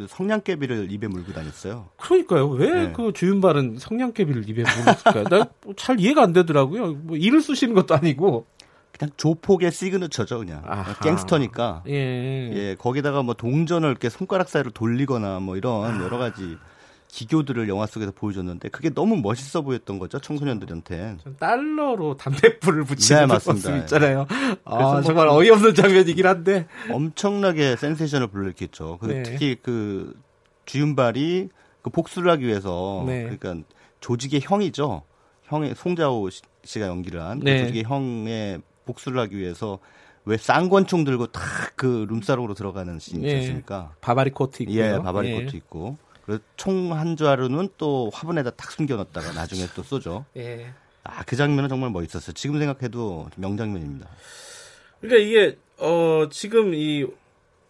I: 성냥개비를 입에 물고 다녔어요.
B: 그러니까요. 왜그 네. 그 주윤발은 성냥개비를 입에 물었을까요? 나 잘 이해가 안 되더라고요. 뭐 일을 쓰시는 것도 아니고.
I: 그냥 조폭의 시그너처죠, 그냥. 아하. 갱스터니까. 예. 예. 거기다가 뭐 동전을 이렇게 손가락 사이로 돌리거나 뭐 이런 아. 여러 가지 기교들을 영화 속에서 보여줬는데 그게 너무 멋있어 보였던 거죠 청소년들한테.
B: 달러로 담배불을 붙이는 네, <laughs> 모습 있잖아요. 아, 정말 어이없는 장면이긴 한데
I: 엄청나게 센세이션을 불러일으켰죠. 그 네. 특히 그 주윤발이 그 복수를 하기 위해서 네. 그러니까 조직의 형이죠. 형의 송자호 씨가 연기를 한그 네. 조직의 형의 복수를 하기 위해서 왜 쌍권총 들고 탁 그 룸사롱으로 들어가는 씬이 예. 있습니까?
B: 바바리 코트 있고
I: 예, 바바리 예. 코트 있고. 그리고 총한 자루는 또 화분에다 탁 숨겨놨다가 나중에 또 쏘죠. 예. 아, 그 장면은 정말 멋있었어요. 지금 생각해도 명장면입니다.
B: 그러니까 이게, 어, 지금 이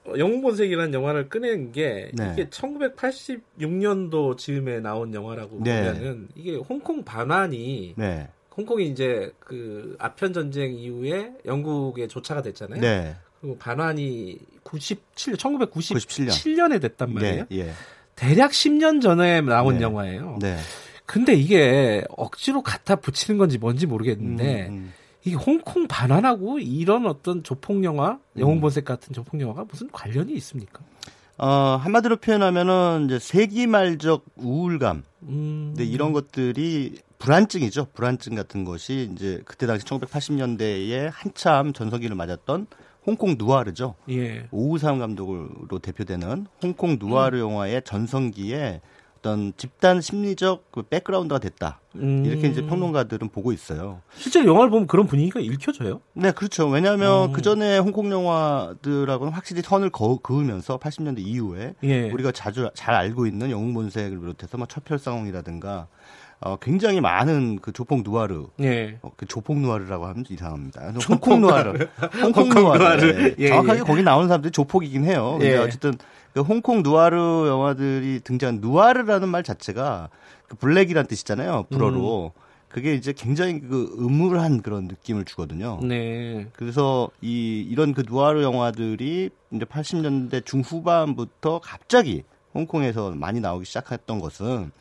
B: 영웅본색이라는 영화를 꺼낸 게 네. 이게 1986년도 즈음에 나온 영화라고 네. 보면은 이게 홍콩 반환이 네. 홍콩이 이제 그 아편 전쟁 이후에 영국에 조차가 됐잖아요. 네. 그리고 반환이 97 1997년에 됐단 네, 말이에요. 네, 예. 대략 10년 전에 나온 네. 영화예요. 네. 근데 이게 억지로 갖다 붙이는 건지 뭔지 모르겠는데 음, 음. 이게 홍콩 반환하고 이런 어떤 조폭 영화, 영웅본색 같은 조폭 영화가 무슨 관련이 있습니까?
I: 어, 한마디로 표현하면은 이제 세기말적 우울감. 음. 근데 이런 것들이 불안증이죠. 불안증 같은 것이 이제 그때 당시 1980년대에 한참 전성기를 맞았던 홍콩 누아르죠. 예. 오우삼 감독으로 대표되는 홍콩 누아르 음. 영화의 전성기에 어떤 집단 심리적 그 백그라운드가 됐다. 음. 이렇게 이제 평론가들은 보고 있어요.
B: 실제 영화를 보면 그런 분위기가 읽혀져요?
I: 네, 그렇죠. 왜냐하면 음. 그 전에 홍콩 영화들하고는 확실히 선을 거, 그으면서 80년대 이후에 예. 우리가 자주 잘 알고 있는 영웅본색을 비롯해서 뭐 철별상홍이라든가 어, 굉장히 많은 그 조폭 누아르. 예. 어, 그 조폭 누아르라고 하면 이상합니다. 홍콩 누아르. 홍콩 누아르. 예, 정확하게 예. 거기 나오는 사람들이 조폭이긴 해요. 근데 예. 어쨌든 그 홍콩 누아르 영화들이 등장한 누아르라는 말 자체가 그 블랙이란 뜻이잖아요. 불어로. 음. 그게 이제 굉장히 그 음울한 그런 느낌을 주거든요. 네. 그래서 이 이런 그 누아르 영화들이 이제 80년대 중후반부터 갑자기 홍콩에서 많이 나오기 시작했던 것은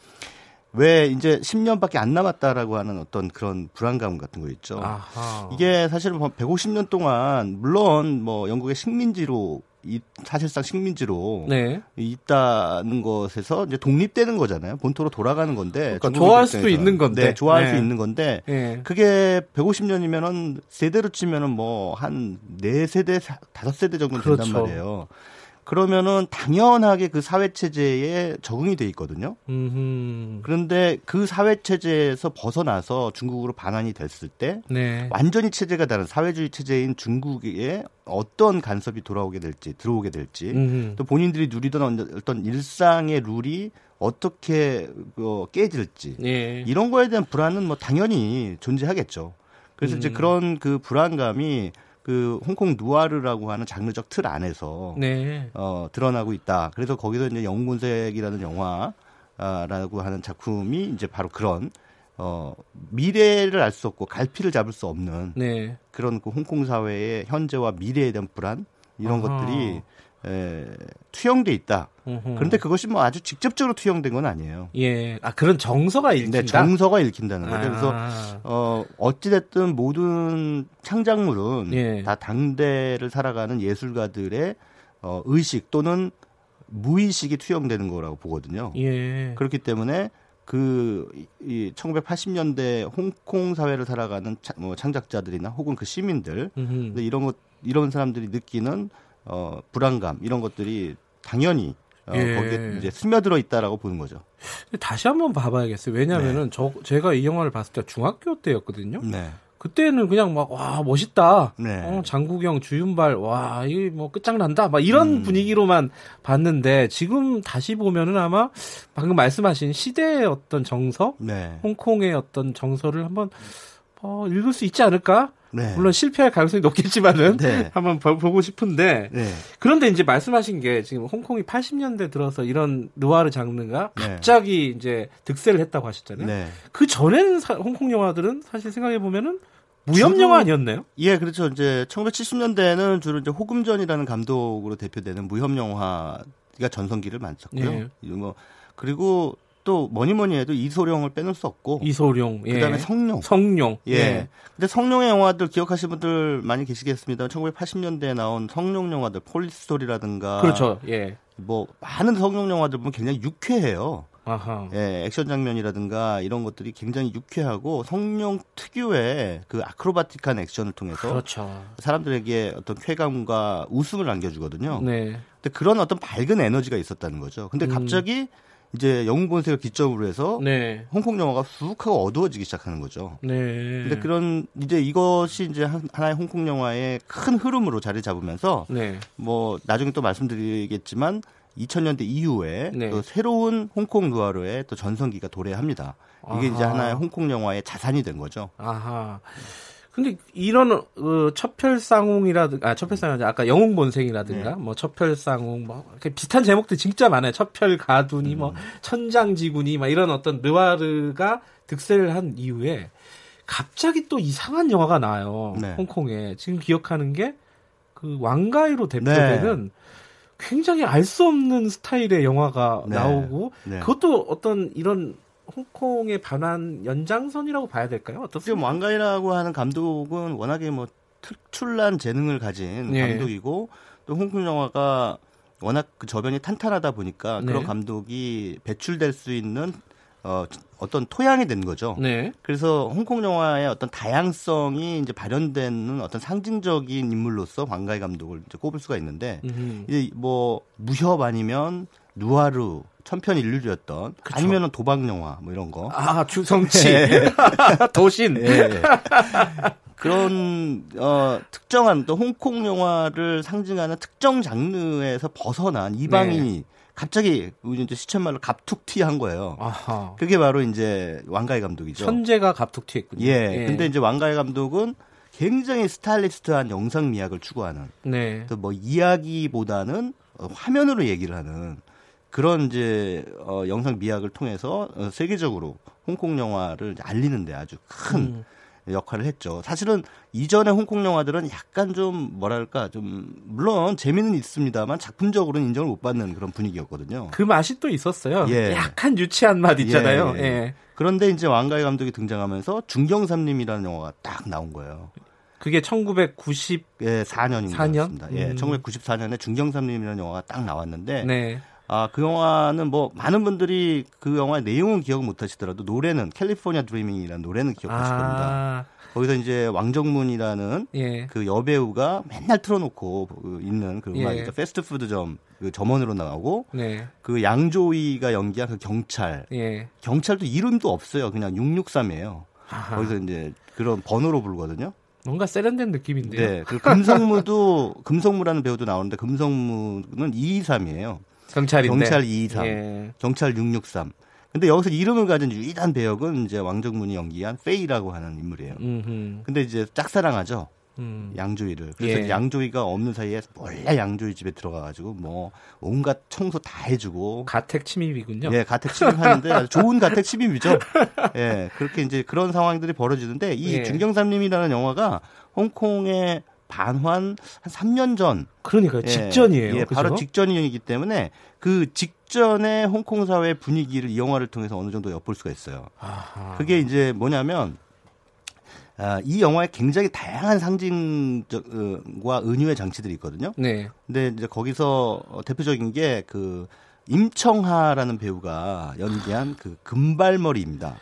I: 왜 이제 10년밖에 안 남았다라고 하는 어떤 그런 불안감 같은 거 있죠. 아하. 이게 사실은 150년 뭐 동안 물론 뭐 영국의 식민지로 이 사실상 식민지로 네. 있다는 것에서 이제 독립되는 거잖아요. 본토로 돌아가는 건데
B: 그러니까 좋아할 수도 있는 건데
I: 네, 좋아할 네. 수 있는 건데 네. 그게 150년이면은 세대로 치면은 뭐 한 네 세대 다섯 세대 정도 된단 그렇죠. 말이에요. 그러면은 당연하게 그 사회 체제에 적응이 돼 있거든요. 음흠. 그런데 그 사회 체제에서 벗어나서 중국으로 반환이 됐을 때 네. 완전히 체제가 다른 사회주의 체제인 중국에 어떤 간섭이 돌아오게 될지 들어오게 될지 음흠. 또 본인들이 누리던 어떤 일상의 룰이 어떻게 어, 깨질지 네. 이런 거에 대한 불안은 뭐 당연히 존재하겠죠. 그래서 음. 이제 그런 그 불안감이 그 홍콩 누아르라고 하는 장르적 틀 안에서 네. 어, 드러나고 있다. 그래서 거기서 이제 영웅본색이라는 영화라고 하는 작품이 이제 바로 그런 어, 미래를 알 수 없고 갈피를 잡을 수 없는 네. 그런 그 홍콩 사회의 현재와 미래에 대한 불안 이런 아하. 것들이 에, 투영돼 있다. 으흠. 그런데 그것이 뭐 아주 직접적으로 투영된 건 아니에요.
B: 예. 아 그런 정서가 읽힌다. 네,
I: 정서가 읽힌다는 거죠. 아. 그래서 어 어찌 됐든 모든 창작물은 예. 다 당대를 살아가는 예술가들의 어 의식 또는 무의식이 투영되는 거라고 보거든요. 예. 그렇기 때문에 그 이 1980년대 홍콩 사회를 살아가는 차, 뭐 창작자들이나 혹은 그 시민들 이런 것 이런 사람들이 느끼는 어 불안감 이런 것들이 당연히 어, 예. 거기에 이제 스며들어 있다라고 보는 거죠.
B: 다시 한번 봐봐야겠어요. 왜냐하면은 네. 저 제가 이 영화를 봤을 때 중학교 때였거든요. 네. 그때는 그냥 막 와 멋있다. 네. 어, 장국영, 주윤발, 와 이게 뭐 끝장난다. 막 이런 음. 분위기로만 봤는데 지금 다시 보면은 아마 방금 말씀하신 시대의 어떤 정서, 네. 홍콩의 어떤 정서를 한번 어, 읽을 수 있지 않을까? 네. 물론 실패할 가능성이 높겠지만은 네. <laughs> 한번 보고 싶은데 네. 그런데 이제 말씀하신 게 지금 홍콩이 80년대 들어서 이런 느와르 장르가 네. 갑자기 이제 득세를 했다고 하셨잖아요. 네. 그 전에는 사, 홍콩 영화들은 사실 생각해 보면은 무협 영화 아니었나요?
I: 예, 그렇죠. 이제 1970년대에는 주로 이제 호금전이라는 감독으로 대표되는 무협 영화가 전성기를 맞췄고요. 예. 뭐 그리고 또 뭐니 뭐니 해도 이소룡을 빼놓을 수 없고
B: 이소룡
I: 예. 그다음에 성룡
B: 성룡
I: 예. 예. 근데 성룡의 영화들 기억하시는 분들 많이 계시겠습니다 1980년대에 나온 성룡 영화들 폴리스토리라든가
B: 그렇죠 예 뭐
I: 많은 성룡 영화들 보면 굉장히 유쾌해요 아하. 예, 액션 장면이라든가 이런 것들이 굉장히 유쾌하고 성룡 특유의 그 아크로바틱한 액션을 통해서 그렇죠. 사람들에게 어떤 쾌감과 웃음을 안겨주거든요. 네. 근데 그런 어떤 밝은 에너지가 있었다는 거죠. 근데 음. 갑자기 음. 이제 영웅 본색을 기점으로 해서 네. 홍콩 영화가 쑥하고 어두워지기 시작하는 거죠. 네. 근데 그런 이제 이것이 이제 하나의 홍콩 영화의 큰 흐름으로 자리 잡으면서 네. 뭐 나중에 또 말씀드리겠지만 2000년대 이후에 네. 또 새로운 홍콩 누아르의 또 전성기가 도래합니다. 이게 아하. 이제 하나의 홍콩 영화의 자산이 된 거죠. 아하.
B: 근데 이런 어, 첩혈상홍이라든가 아 첩혈상홍 아까 영웅본색이라든가 네. 뭐 첩혈상홍 뭐 비슷한 제목들 진짜 많아요. 첩혈가둔이 뭐 음. 뭐 천장지군이 막 이런 어떤 느와르가 득세를 한 이후에 갑자기 또 이상한 영화가 나와요. 네. 홍콩에 지금 기억하는 게 그 왕가이로 대표되는 네. 굉장히 알 수 없는 스타일의 영화가 네. 나오고 네. 그것도 어떤 이런 홍콩의 반환 연장선이라고 봐야 될까요? 어떻습니까?
I: 지금 왕가이라고 하는 감독은 워낙에 뭐 특출난 재능을 가진 네. 감독이고 또 홍콩 영화가 워낙 그 저변이 탄탄하다 보니까 네. 그런 감독이 배출될 수 있는 어, 어떤 토양이 된 거죠. 네. 그래서 홍콩 영화의 어떤 다양성이 이제 발현되는 어떤 상징적인 인물로서 왕가이 감독을 이제 꼽을 수가 있는데 음흠. 이제 뭐 무협 아니면 누아르 천편일률이었던 아니면은 도박 영화 뭐 이런 거.
B: 아 주성치 네. <laughs> <laughs> 도신. 네.
I: 그런 어 특정한 또 홍콩 영화를 상징하는 특정 장르에서 벗어난 이방인이 네. 갑자기 이제 시쳇말로 갑툭튀한 거예요. 아하. 그게 바로 이제 왕가희 감독이죠.
B: 천재가 갑툭튀했군요.
I: 예. 예. 근데 이제 왕가희 감독은 굉장히 스타일리스트한 영상 미학을 추구하는. 네. 또 뭐 이야기보다는 화면으로 얘기를 하는 그런 이제 어, 영상 미학을 통해서 어, 세계적으로 홍콩 영화를 알리는데 아주 큰 음. 역할을 했죠. 사실은 이전에 홍콩 영화들은 약간 좀 뭐랄까 좀 물론 재미는 있습니다만 작품적으로는 인정을 못 받는 그런 분위기였거든요.
B: 그 맛이 또 있었어요. 예. 약간 유치한 맛 있잖아요. 예. 예.
I: 그런데 이제 왕가희 감독이 등장하면서 중경삼림이라는 영화가 딱 나온 거예요.
B: 그게 1990
I: 예, 4년인 4년? 것 같습니다. 예, 음. 1994년에 중경삼림이라는 영화가 딱 나왔는데 네. 아, 그 영화는 뭐 많은 분들이 그 영화의 내용은 기억 못 하시더라도 노래는 캘리포니아 드리밍이라는 노래는 기억하실 아. 겁니다. 거기서 이제 왕정문이라는 예. 그 여배우가 맨날 틀어놓고 그 있는 그 음악이죠. 예. 패스트푸드점 그 점원으로 나오고 네. 그 양조위가 연기한 그 경찰. 예. 경찰도 이름도 없어요. 그냥 663이에요. 아하. 거기서 이제 그런 번호로 부르거든요.
B: 뭔가 세련된 느낌인데요.
I: 네. 그 금성무도 금성무라는 배우도 나오는데 금성무는 223이에요.
B: 경찰인데.
I: 경찰 223, 예. 경찰 663. 근데 여기서 이름을 가진 유일한 배역은 이제 왕정문이 연기한 페이라고 하는 인물이에요. 음흠. 근데 이제 짝사랑하죠. 음. 양조위를. 그래서 예. 양조위가 없는 사이에 몰래 양조위 집에 들어가가지고 뭐 온갖 청소 다 해주고.
B: 가택 침입이군요.
I: 예, 가택 침입하는데 좋은 가택 침입이죠. <laughs> 예, 그렇게 이제 그런 상황들이 벌어지는데 이 예. 중경삼림이라는 영화가 홍콩의 반환 한 3년 전.
B: 그러니까 예, 직전이에요. 예,
I: 바로 직전이기 때문에 그 직전의 홍콩 사회 분위기를 이 영화를 통해서 어느 정도 엿볼 수가 있어요. 아하. 그게 이제 뭐냐면 아, 이 영화에 굉장히 다양한 상징과 은유의 장치들이 있거든요. 네. 근데 이제 거기서 대표적인 게 그 임청하라는 배우가 연기한 그 금발머리입니다.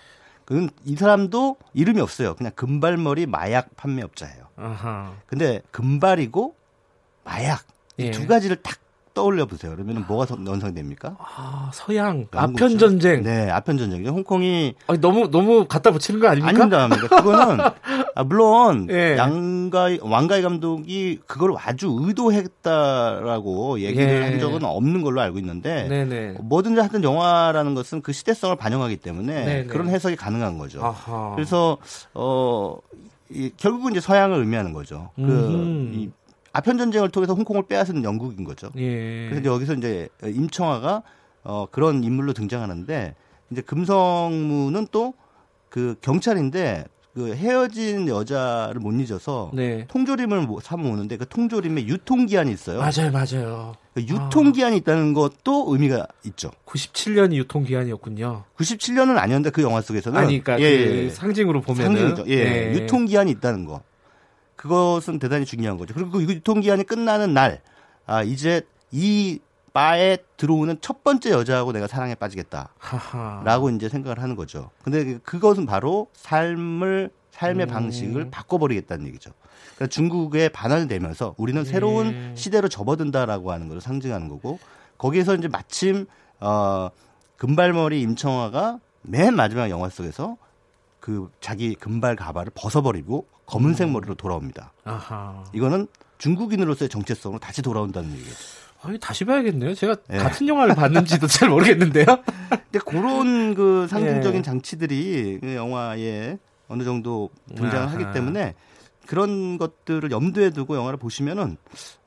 I: 그건 이 사람도 이름이 없어요. 그냥 금발머리 마약 판매업자예요. 아하. 근데 금발이고 마약 예. 이두 가지를 딱 떠올려 보세요. 그러면 뭐가 연상됩니까?
B: 아, 서양 아편 전쟁.
I: 네, 아편 전쟁이죠. 홍콩이
B: 아니, 너무 너무 갖다 붙이는 거 아닙니까?
I: 아닙니다. 그거는 <laughs> 아, 물론 예. 양가이 왕가이 감독이 그걸 아주 의도했다라고 얘기를 예. 한 적은 없는 걸로 알고 있는데 네네. 뭐든지 하여튼 영화라는 것은 그 시대성을 반영하기 때문에 네네. 그런 해석이 가능한 거죠. 아하. 그래서 어 이, 결국은 이제 서양을 의미하는 거죠. 그이 아편 전쟁을 통해서 홍콩을 빼앗은 영국인 거죠. 예. 그래서 이제 여기서 이제 임청아가 어 그런 인물로 등장하는데 이제 금성무는 또 그 경찰인데 그 헤어진 여자를 못 잊어서 네. 통조림을 사모 오는데 그 통조림에 유통기한이 있어요.
B: 맞아요, 맞아요.
I: 그 유통기한이 아. 있다는 것도 의미가 있죠.
B: 97년이 유통기한이었군요.
I: 97년은 아니었는데 그 영화 속에서는
B: 아니, 그러니까 예, 그 예. 상징으로 보면 상징이죠.
I: 예, 예, 유통기한이 있다는 거. 그것은 대단히 중요한 거죠. 그리고 그 유통기한이 끝나는 날, 아, 이제 이 바에 들어오는 첫 번째 여자하고 내가 사랑에 빠지겠다. 라고 이제 생각을 하는 거죠. 근데 그것은 바로 삶을, 삶의 음. 방식을 바꿔버리겠다는 얘기죠. 그러니까 중국에 반환이 되면서 우리는 새로운 예. 시대로 접어든다라고 하는 것을 상징하는 거고 거기에서 이제 마침, 어, 금발머리 임청화가 맨 마지막 영화 속에서 그 자기 금발 가발을 벗어버리고 검은색 음. 머리로 돌아옵니다. 아하. 이거는 중국인으로서의 정체성으로 다시 돌아온다는 얘기죠.
B: 아니, 다시 봐야겠네요. 제가 네. 같은 영화를 봤는지도 잘 모르겠는데요. <laughs>
I: 근데 그런 그 상징적인 예. 장치들이 그 영화에 어느 정도 등장을 아하. 때문에 그런 것들을 염두에 두고 영화를 보시면은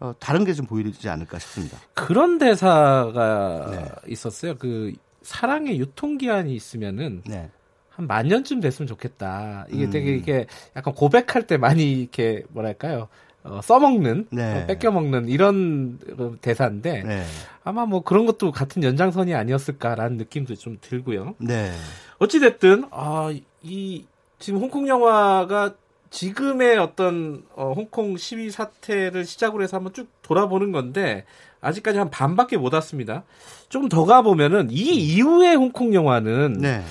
I: 어, 다른 게 좀 보이지 않을까 싶습니다.
B: 그런 대사가 네. 있었어요. 그 사랑의 유통 기한이 있으면은 네. 한 만 년쯤 됐으면 좋겠다. 이게 음. 되게 이게 약간 고백할 때 많이 이렇게 뭐랄까요. 어, 써먹는, 네. 어, 뺏겨먹는 이런 대사인데 네. 아마 뭐 그런 것도 같은 연장선이 아니었을까라는 느낌도 좀 들고요. 네. 어찌됐든, 아, 이, 지금 홍콩 영화가 지금의 어떤 어, 홍콩 시위 사태를 시작으로 해서 한번 쭉 돌아보는 건데 아직까지 한 반밖에 못 왔습니다. 좀 더 가보면은 이 이후의 홍콩 영화는 네.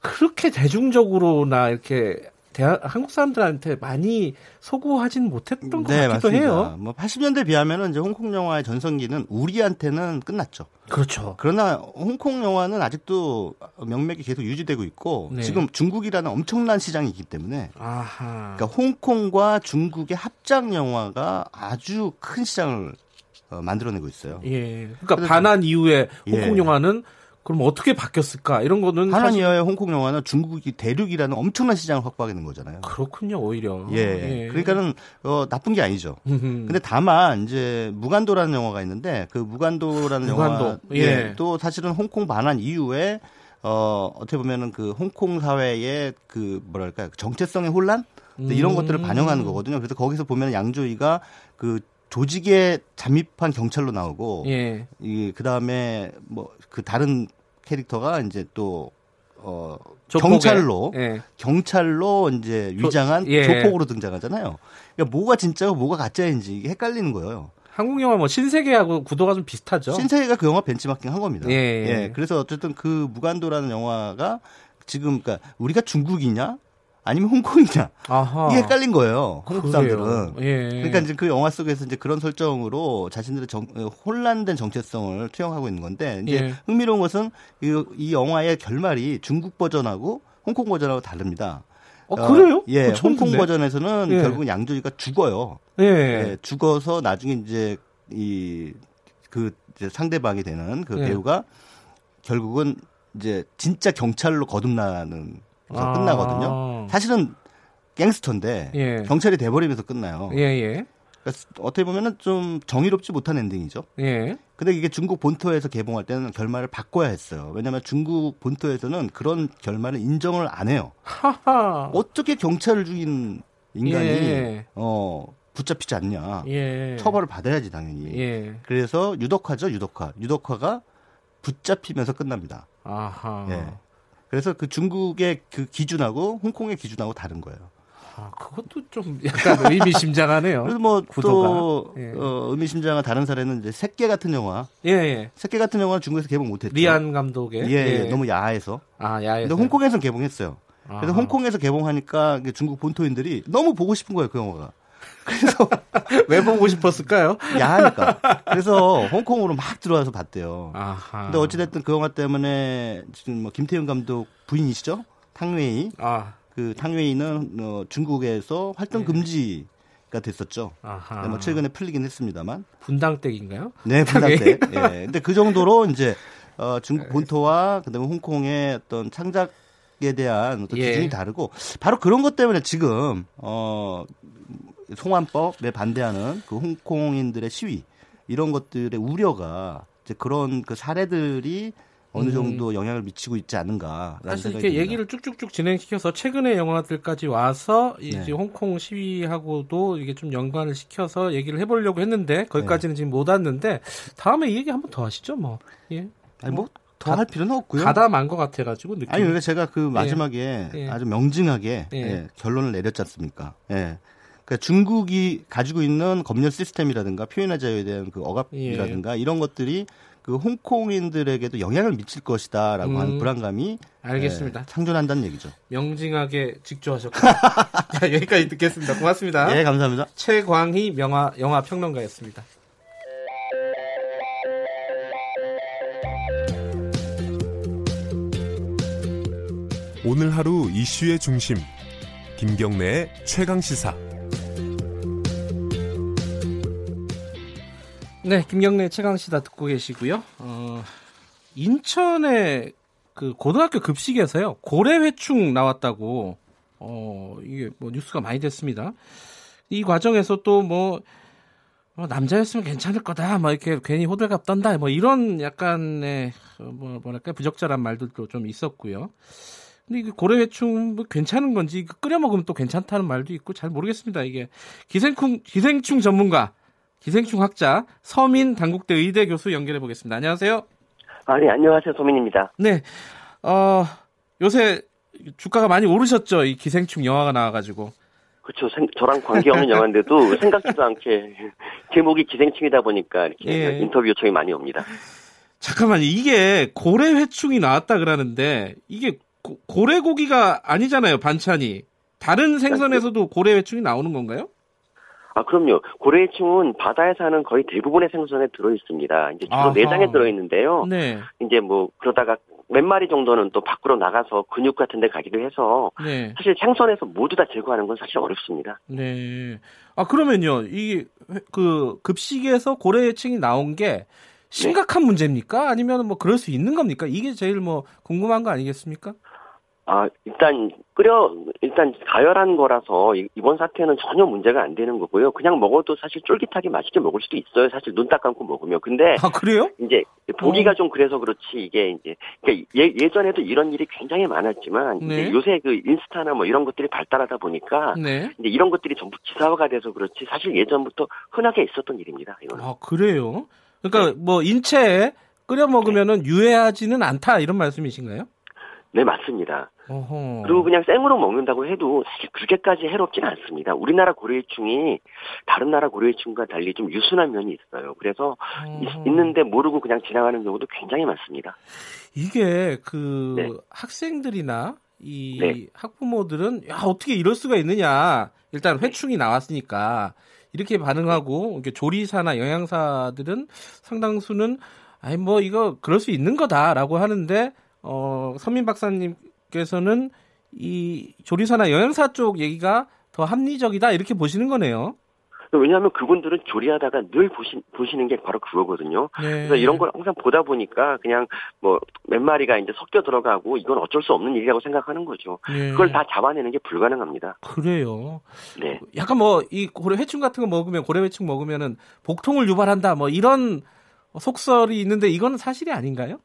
B: 그렇게 대중적으로나 이렇게 대한, 한국 사람들한테 많이 소구하진 못했던 것 네, 같기도 맞습니다. 해요.
I: 뭐 80년대 비하면은 이제 홍콩 영화의 전성기는 우리한테는 끝났죠.
B: 그렇죠.
I: 그러나 홍콩 영화는 아직도 명맥이 계속 유지되고 있고 네. 지금 중국이라는 엄청난 시장이 있기 때문에 아하. 그러니까 홍콩과 중국의 합작 영화가 아주 큰 시장을 어, 만들어내고 있어요.
B: 예. 그러니까 반환 이후에 홍콩 예. 영화는 그럼 어떻게 바뀌었을까? 이런 거는
I: 하나니어의 홍콩 영화는 중국이 대륙이라는 엄청난 시장을 확보하게 된 거잖아요.
B: 그렇군요, 오히려.
I: 예. 예. 그러니까는 어, 나쁜 게 아니죠. 근데 다만 이제 무간도라는 영화가 있는데 그 무간도라는 무간도. 영화 예. 예. 또 사실은 홍콩 반환 이후에 어, 어떻게 보면은 그 홍콩 사회의 그 뭐랄까 정체성의 혼란 음. 이런 것들을 반영하는 거거든요. 그래서 거기서 보면 양조위가 그 조직에 잠입한 경찰로 나오고 예. 이 그 다음에 뭐 그 다른 캐릭터가 이제 또 어, 경찰로 예. 경찰로 이제 위장한 조, 예. 조폭으로 등장하잖아요. 그러니까 뭐가 진짜고 뭐가 가짜인지 이게 헷갈리는 거예요.
B: 한국 영화 뭐 신세계하고 구도가 좀 비슷하죠.
I: 신세계가 그 영화 벤치마킹 한 겁니다. 예. 예. 그래서 어쨌든 그 무간도라는 영화가 지금 그러니까 우리가 중국이냐 아니면 홍콩이냐 아하. 이게 헷갈린 거예요 한국 사람들은 예. 그러니까 이제 그 영화 속에서 이제 그런 설정으로 자신들의 정, 혼란된 정체성을 투영하고 있는 건데 이제 예. 흥미로운 것은 이, 이 영화의 결말이 중국 버전하고 홍콩 버전하고 다릅니다.
B: 어, 그래요?
I: 예, 홍콩 버전에서는 예. 결국은 양조위가 죽어요. 예. 예. 죽어서 나중에 이제 이 그 상대방이 되는 그 예. 배우가 결국은 이제 진짜 경찰로 거듭나는 아. 끝나거든요. 사실은 갱스터인데 예. 경찰이 돼버리면서 끝나요. 예, 예. 그러니까 어떻게 보면은 좀 정의롭지 못한 엔딩이죠. 예. 근데 이게 중국 본토에서 개봉할 때는 결말을 바꿔야 했어요. 왜냐하면 중국 본토에서는 그런 결말을 인정을 안 해요. 하하. 어떻게 경찰을 죽인 인간이 예. 어 붙잡히지 않냐. 예. 처벌을 받아야지 당연히. 예. 그래서 유덕화죠, 유덕화. 유덕화가 붙잡히면서 끝납니다. 아하. 예. 그래서 그 중국의 그 기준하고 홍콩의 기준하고 다른 거예요.
B: 아, 그것도 좀 약간 의미심장하네요.
I: 그래서 뭐 또 예. 어, 의미심장한 다른 사례는 이제 새끼 같은 영화. 예, 예. 새끼 같은 영화는 중국에서 개봉 못했죠.
B: 리안 감독의.
I: 예, 예. 예. 너무 야해서. 아, 야해서. 근데 홍콩에서 개봉했어요. 그래서 아. 홍콩에서 개봉하니까 중국 본토인들이 너무 보고 싶은 거예요, 그 영화가.
B: 그래서 <laughs> 왜 보고 싶었을까요?
I: 야하니까. 그래서 홍콩으로 막 들어와서 봤대요. 아하. 근데 어찌됐든 그 영화 때문에 지금 뭐 김태훈 감독 부인이시죠? 탕웨이. 아. 그 탕웨이는 어, 중국에서 활동 네. 금지가 됐었죠. 아하. 뭐 최근에 풀리긴 했습니다만.
B: 분당댁인가요?
I: 네, 분당댁. 예. <laughs> 근데 그 정도로 이제 어, 중국 네. 본토와 그다음에 홍콩의 어떤 창작에 대한 어떤 예. 기준이 다르고 바로 그런 것 때문에 지금 어 송환법에 반대하는 그 홍콩인들의 시위 이런 것들의 우려가 이제 그런 그 사례들이 어느 음. 정도 영향을 미치고 있지 않는가.
B: 사실 이렇게 듭니다. 얘기를 쭉쭉쭉 진행시켜서 최근의 영화들까지 와서 이제 네. 홍콩 시위하고도 이게 좀 연관을 시켜서 얘기를 해보려고 했는데 거기까지는 네. 지금 못 왔는데 다음에 이 얘기 한번 더 하시죠, 뭐. 예.
I: 아니 뭐. 더할 필요는 없고요.
B: 가담한 것 같아가지고 느낌.
I: 아니 그러니까 제가 그 예. 마지막에 예. 아주 명징하게 예. 예. 결론을 내렸지 않습니까? 예. 그러니까 중국이 가지고 있는 검열 시스템이라든가 표현의 자유에 대한 그 억압이라든가 예. 이런 것들이 그 홍콩인들에게도 영향을 미칠 것이다라고 음, 하는 불안감이
B: 알겠습니다. 예,
I: 상존한다는 얘기죠.
B: 명징하게 직조하셨고 <laughs> 여기까지 듣겠습니다. 고맙습니다.
I: 네, 감사합니다.
B: 최광희 명화 영화 평론가였습니다.
A: 오늘 하루 이슈의 중심 김경래의 최강 시사.
B: 네, 김경래 최강시다 듣고 계시고요. 어, 인천의 그 고등학교 급식에서요 고래 회충 나왔다고 어 이게 뭐 뉴스가 많이 됐습니다. 이 과정에서 또뭐 어, 남자였으면 괜찮을 거다, 뭐 이렇게 괜히 호들갑 떤다, 뭐 이런 약간의 어, 뭐 뭐랄까 부적절한 말들도 좀 있었고요. 근데 이게 고래회충 뭐 괜찮은 건지 끓여 먹으면 또 괜찮다는 말도 있고 잘 모르겠습니다. 이게 기생충 기생충 전문가 기생충 학자 서민 당국대 의대 교수 연결해 보겠습니다. 안녕하세요.
J: 아, 네, 안녕하세요. 서민입니다.
B: 네. 어, 요새 주가가 많이 오르셨죠? 이 기생충 영화가 나와가지고.
J: 그렇죠. 저랑 관계없는 <laughs> 영화인데도 생각지도 않게 제목이 기생충이다 보니까 이렇게 예. 인터뷰 요청이 많이 옵니다.
B: 잠깐만요. 이게 고래 회충이 나왔다 그러는데 이게 고, 고래 고기가 아니잖아요. 반찬이. 다른 생선에서도 고래 회충이 나오는 건가요?
J: 아, 그럼요. 고래충은 바다에 사는 거의 대부분의 생선에 들어 있습니다. 이제 주로 아하. 내장에 들어 있는데요. 네. 이제 뭐 그러다가 몇 마리 정도는 또 밖으로 나가서 근육 같은 데 가기도 해서 네. 사실 생선에서 모두 다 제거하는 건 사실 어렵습니다.
B: 네. 아, 그러면요. 이 그 급식에서 고래층이 나온 게 심각한 네. 문제입니까? 아니면 뭐 그럴 수 있는 겁니까? 이게 제일 뭐 궁금한 거 아니겠습니까?
J: 아, 일단 끓여 일단 가열한 거라서 이번 사태는 전혀 문제가 안 되는 거고요. 그냥 먹어도 사실 쫄깃하게 맛있게 먹을 수도 있어요. 사실 눈 딱 감고 먹으면. 근데
B: 아, 그래요?
J: 이제 보기가 어. 좀 그래서 그렇지 이게 이제 그러니까 예, 예전에도 이런 일이 굉장히 많았지만 네. 요새 그 인스타나 뭐 이런 것들이 발달하다 보니까 네. 이제 이런 것들이 전부 기사화가 돼서 그렇지 사실 예전부터 흔하게 있었던 일입니다. 이거는.
B: 아, 그래요? 그러니까 네. 뭐 인체에 끓여 먹으면은 유해하지는 않다 이런 말씀이신가요?
J: 네, 맞습니다. 어허. 그리고 그냥 생으로 먹는다고 해도 사실 그렇게까지 해롭진 않습니다. 우리나라 고래충이 다른 나라 고래충과 달리 좀 유순한 면이 있어요. 그래서 어허. 있는데 모르고 그냥 지나가는 경우도 굉장히 많습니다.
B: 이게 그 네. 학생들이나 이 네. 학부모들은 야 어떻게 이럴 수가 있느냐 일단 네. 회충이 나왔으니까 이렇게 반응하고 이렇게 조리사나 영양사들은 상당수는 아니 뭐 이거 그럴 수 있는 거다라고 하는데 어, 선민 박사님 께서는 이 조리사나 영양사 쪽 얘기가 더 합리적이다 이렇게 보시는 거네요.
J: 왜냐하면 그분들은 조리하다가 늘 보시, 보시는 게 바로 그거거든요. 네. 그래서 이런 걸 항상 보다 보니까 그냥 뭐 몇 마리가 이제 섞여 들어가고 이건 어쩔 수 없는 일이라고 생각하는 거죠. 네. 그걸 다 잡아내는 게 불가능합니다.
B: 그래요. 네. 약간 뭐 이 고래 회충 같은 거 먹으면 고래 회충 먹으면은 복통을 유발한다 뭐 이런 속설이 있는데 이거는 사실이 아닌가요?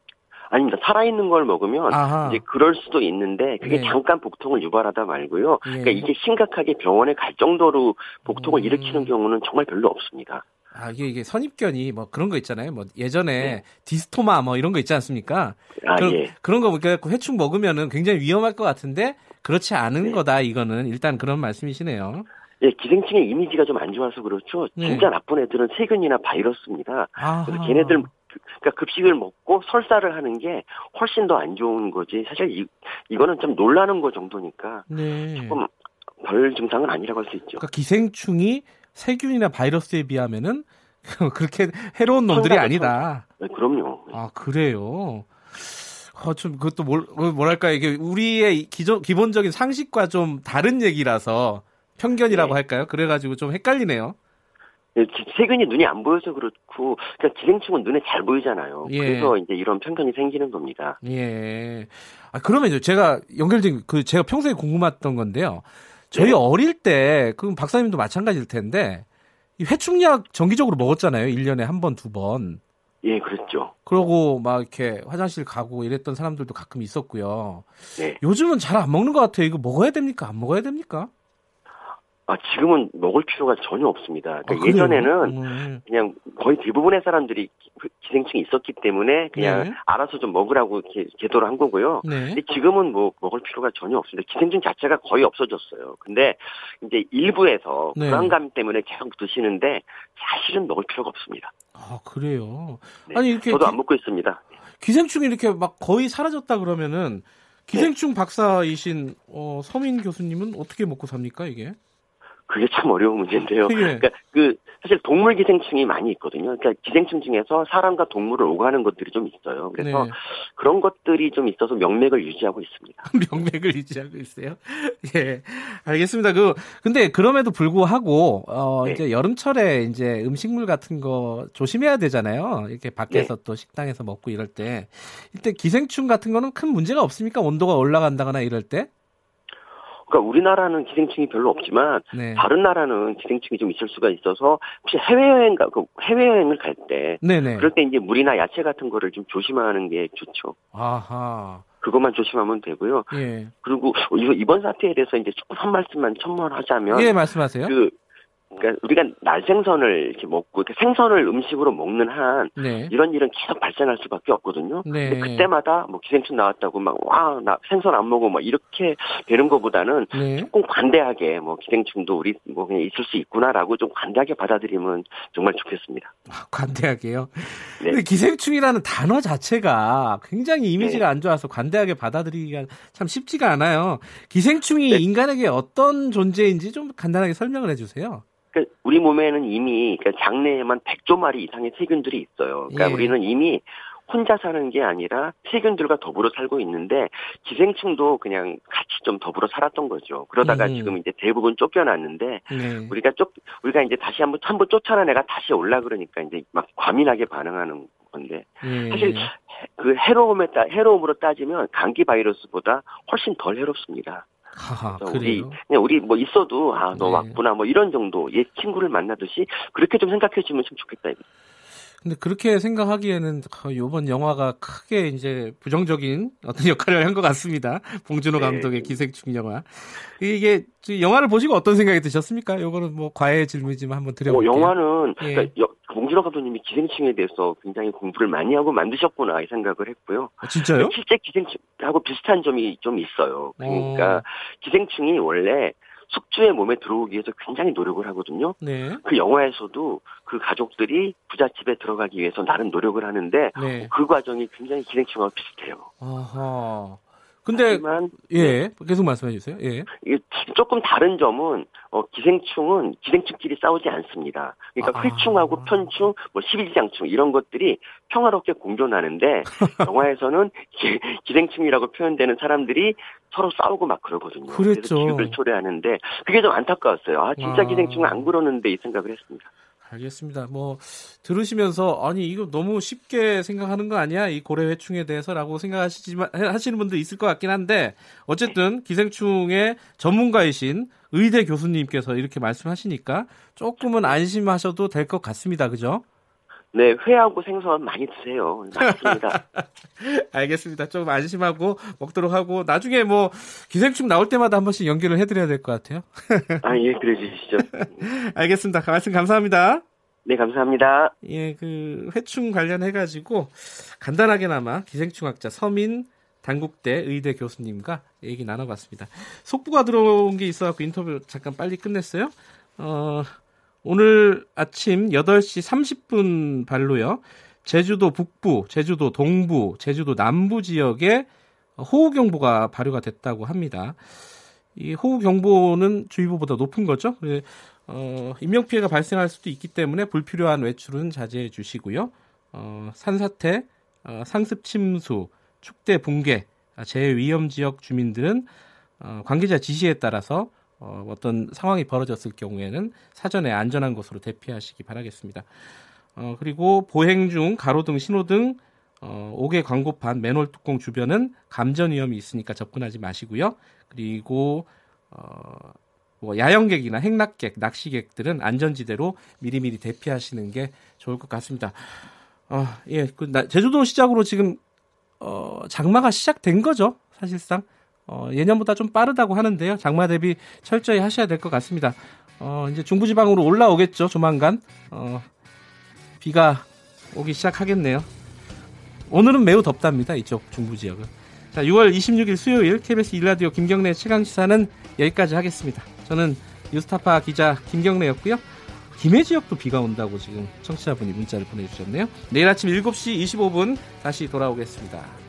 J: 아닙니다. 살아있는 걸 먹으면 아하. 이제 그럴 수도 있는데 그게 네. 잠깐 복통을 유발하다 말고요. 네. 그러니까 이게 심각하게 병원에 갈 정도로 복통을 음. 일으키는 경우는 정말 별로 없습니다.
B: 아, 이게, 이게 선입견이 뭐 그런 거 있잖아요. 뭐 예전에 네. 디스토마 뭐 이런 거 있지 않습니까? 아, 그런, 예. 그런 거 그러니까 회충 먹으면은 굉장히 위험할 것 같은데 그렇지 않은 네. 거다 이거는 일단 그런 말씀이시네요.
J: 예, 기생충의 이미지가 좀 안 좋아서 그렇죠. 네. 진짜 나쁜 애들은 세균이나 바이러스입니다. 아하. 그래서 걔네들 그러니까 급식을 먹고 설사를 하는 게 훨씬 더 안 좋은 거지. 사실 이 이거는 좀 놀라는 거 정도니까 네. 조금 별 증상은 아니라고 할 수 있죠.
B: 그러니까 기생충이 세균이나 바이러스에 비하면은 <laughs> 그렇게 해로운 놈들이 아니다.
J: 네, 그럼요.
B: 아 그래요. 어, 좀 그것도 뭘, 뭐랄까 이게 우리의 기존 기본적인 상식과 좀 다른 얘기라서 편견이라고 네. 할까요? 그래가지고 좀 헷갈리네요.
J: 예, 세균이 눈이 안 보여서 그렇고, 그러니까 기생충은 눈에 잘 보이잖아요. 예. 그래서 이제 이런 편견이 생기는 겁니다.
B: 예. 아, 그러면 제가 연결된, 그, 제가 평소에 궁금했던 건데요. 저희 네. 어릴 때, 그럼 박사님도 마찬가지일 텐데, 이 회충약 정기적으로 먹었잖아요. 1년에 한 번, 두 번.
J: 예, 그랬죠.
B: 그러고 막 이렇게 화장실 가고 이랬던 사람들도 가끔 있었고요. 네. 요즘은 잘 안 먹는 것 같아요. 이거 먹어야 됩니까? 안 먹어야 됩니까?
J: 아, 지금은 먹을 필요가 전혀 없습니다. 그러니까 아, 예전에는 음. 그냥 거의 대부분의 사람들이 그 기생충이 있었기 때문에 그냥 네. 알아서 좀 먹으라고 이렇게 제도를 한 거고요. 네. 근데 지금은 뭐 먹을 필요가 전혀 없습니다. 기생충 자체가 거의 없어졌어요. 근데 이제 일부에서 네. 불안감 때문에 계속 드시는데 사실은 먹을 필요가 없습니다.
B: 아, 그래요?
J: 네. 아니, 이렇게. 저도 안 먹고 있습니다.
B: 기생충이 이렇게 막 거의 사라졌다 그러면은 기생충 네. 박사이신 어, 서민 교수님은 어떻게 먹고 삽니까, 이게?
J: 그게 참 어려운 문제인데요. <laughs> 예. 그러니까 그 사실 동물 기생충이 많이 있거든요. 그러니까 기생충 중에서 사람과 동물을 오가는 것들이 좀 있어요. 그래서 네. 그런 것들이 좀 있어서 명맥을 유지하고 있습니다. <laughs>
B: 명맥을 유지하고 있어요. 예, 알겠습니다. 그 근데 그럼에도 불구하고 어 네. 이제 여름철에 이제 음식물 같은 거 조심해야 되잖아요. 이렇게 밖에서 네. 또 식당에서 먹고 이럴 때 이때 기생충 같은 거는 큰 문제가 없습니까? 온도가 올라간다거나 이럴 때?
J: 그러니까 우리나라는 기생충이 별로 없지만 네. 다른 나라는 기생충이 좀 있을 수가 있어서 혹시 해외 여행 가그 해외 여행을 갈 때 그럴 때 이제 물이나 야채 같은 거를 좀 조심하는 게 좋죠. 아하. 그것만 조심하면 되고요. 예. 그리고 이번 사태에 대해서 이제 조금 한 말씀만 첨언하자면
B: 예, 말씀하세요. 그
J: 그러니까 우리가 날생선을 이렇게 먹고 이렇게 생선을 음식으로 먹는 한 네. 이런 일은 계속 발생할 수밖에 없거든요. 네. 근데 그때마다 뭐 기생충 나왔다고 막 와 나 생선 안 먹어 막 이렇게 되는 것보다는 네. 조금 관대하게 뭐 기생충도 우리 뭐 그냥 있을 수 있구나라고 좀 관대하게 받아들이면 정말 좋겠습니다.
B: 아, 관대하게요. 네. 근데 기생충이라는 단어 자체가 굉장히 이미지가 네. 안 좋아서 관대하게 받아들이기가 참 쉽지가 않아요. 기생충이 네. 인간에게 어떤 존재인지 좀 간단하게 설명을 해주세요.
J: 그러니까 우리 몸에는 이미 그러니까 장내에만 100조 마리 이상의 세균들이 있어요. 그러니까 예. 우리는 이미 혼자 사는 게 아니라 세균들과 더불어 살고 있는데 기생충도 그냥 같이 좀 더불어 살았던 거죠. 그러다가 음. 지금 이제 대부분 쫓겨났는데 네. 우리가 쫓 우리가 이제 다시 한번 한번 쫓아낸 애가 다시 올라 그러니까 이제 막 과민하게 반응하는 건데 네. 사실 그 해로움에 따 해로움으로 따지면 감기 바이러스보다 훨씬 덜 해롭습니다.
B: 하하,
J: 우리 그냥 우리 뭐 있어도 아너 네. 왔구나 뭐 이런 정도 옛 친구를 만나듯이 그렇게 좀 생각해 주면 참 좋겠다.
B: 근데 그렇게 생각하기에는 이번 영화가 크게 이제 부정적인 어떤 <laughs> 역할을 한 것 같습니다. 봉준호 네. 감독의 기생충 영화. 이게 영화를 보시고 어떤 생각이 드셨습니까? 이거는 뭐 과외 질문이지만 한번 드려볼게요.
J: 어, 영화는 예. 그러니까 봉준호 감독님이 기생충에 대해서 굉장히 공부를 많이 하고 만드셨구나 이 생각을 했고요.
B: 아, 진짜요?
J: 실제 기생충하고 비슷한 점이 좀 있어요. 그러니까 어. 기생충이 원래 숙주의 몸에 들어오기 위해서 굉장히 노력을 하거든요. 네. 그 영화에서도 그 가족들이 부잣집에 들어가기 위해서 나름 노력을 하는데 네. 그 과정이 굉장히 기생충하고 비슷해요.
B: 아하. 근데 하지만, 예 계속 말씀해 주세요. 예.
J: 이게 조금 다른 점은 어, 기생충은 기생충끼리 싸우지 않습니다. 그러니까 아. 회충하고 편충, 뭐 십일장충 이런 것들이 평화롭게 공존하는데 <laughs> 영화에서는 기, 생충이라고 표현되는 사람들이 서로 싸우고 막 그러거든요.
B: 그랬죠. 그래서
J: 기육을 초래하는데 그게 좀 안타까웠어요. 아 진짜 아. 기생충은 안 그러는데 이 생각을 했습니다.
B: 알겠습니다. 뭐 들으시면서 아니 이거 너무 쉽게 생각하는 거 아니야 이 고래 회충에 대해서라고 생각하시지만 하시는 분도 있을 것 같긴 한데 어쨌든 기생충의 전문가이신 의대 교수님께서 이렇게 말씀하시니까 조금은 안심하셔도 될 것 같습니다. 그죠?
J: 네, 회하고 생선 많이 드세요. 맛있습니다. <laughs>
B: 알겠습니다. 좀 안심하고 먹도록 하고 나중에 뭐 기생충 나올 때마다 한 번씩 연기를 해드려야 될 것 같아요.
J: 아, 예, 그래 주시죠. <laughs>
B: 알겠습니다. 말씀 감사합니다.
J: 네, 감사합니다.
B: 예, 그 회충 관련해가지고 간단하게나마 기생충학자 서민 단국대 의대 교수님과 얘기 나눠봤습니다. 속보가 들어온 게 있어갖고 인터뷰 잠깐 빨리 끝냈어요. 어, 오늘 아침 8시 30분 발로요. 제주도 북부, 제주도 동부, 제주도 남부 지역에 호우경보가 발효가 됐다고 합니다. 이 호우경보는 주의보보다 높은 거죠. 어, 인명피해가 발생할 수도 있기 때문에 불필요한 외출은 자제해 주시고요. 어, 산사태, 어, 상습 침수, 축대 붕괴, 재위험 지역 주민들은 어, 관계자 지시에 따라서 어, 어떤 상황이 벌어졌을 경우에는 사전에 안전한 곳으로 대피하시기 바라겠습니다. 어, 그리고 보행 중 가로등, 신호등, 어, 5개 광고판, 맨홀 뚜껑 주변은 감전 위험이 있으니까 접근하지 마시고요. 그리고 어, 뭐 야영객이나 행락객, 낚시객들은 안전지대로 미리미리 대피하시는 게 좋을 것 같습니다. 어, 예, 그 나, 제주도 시작으로 지금 어, 장마가 시작된 거죠, 사실상. 어, 예년보다 좀 빠르다고 하는데요. 장마 대비 철저히 하셔야 될 것 같습니다. 어, 이제 중부지방으로 올라오겠죠, 조만간. 어, 비가 오기 시작하겠네요. 오늘은 매우 덥답니다, 이쪽 중부 지역은. 자, 6월 26일 수요일 KBS 일라디오 김경래 최강 시사는 여기까지 하겠습니다. 저는 뉴스타파 기자 김경래였고요. 김해 지역도 비가 온다고 지금 청취자분이 문자를 보내주셨네요. 내일 아침 7시 25분 다시 돌아오겠습니다.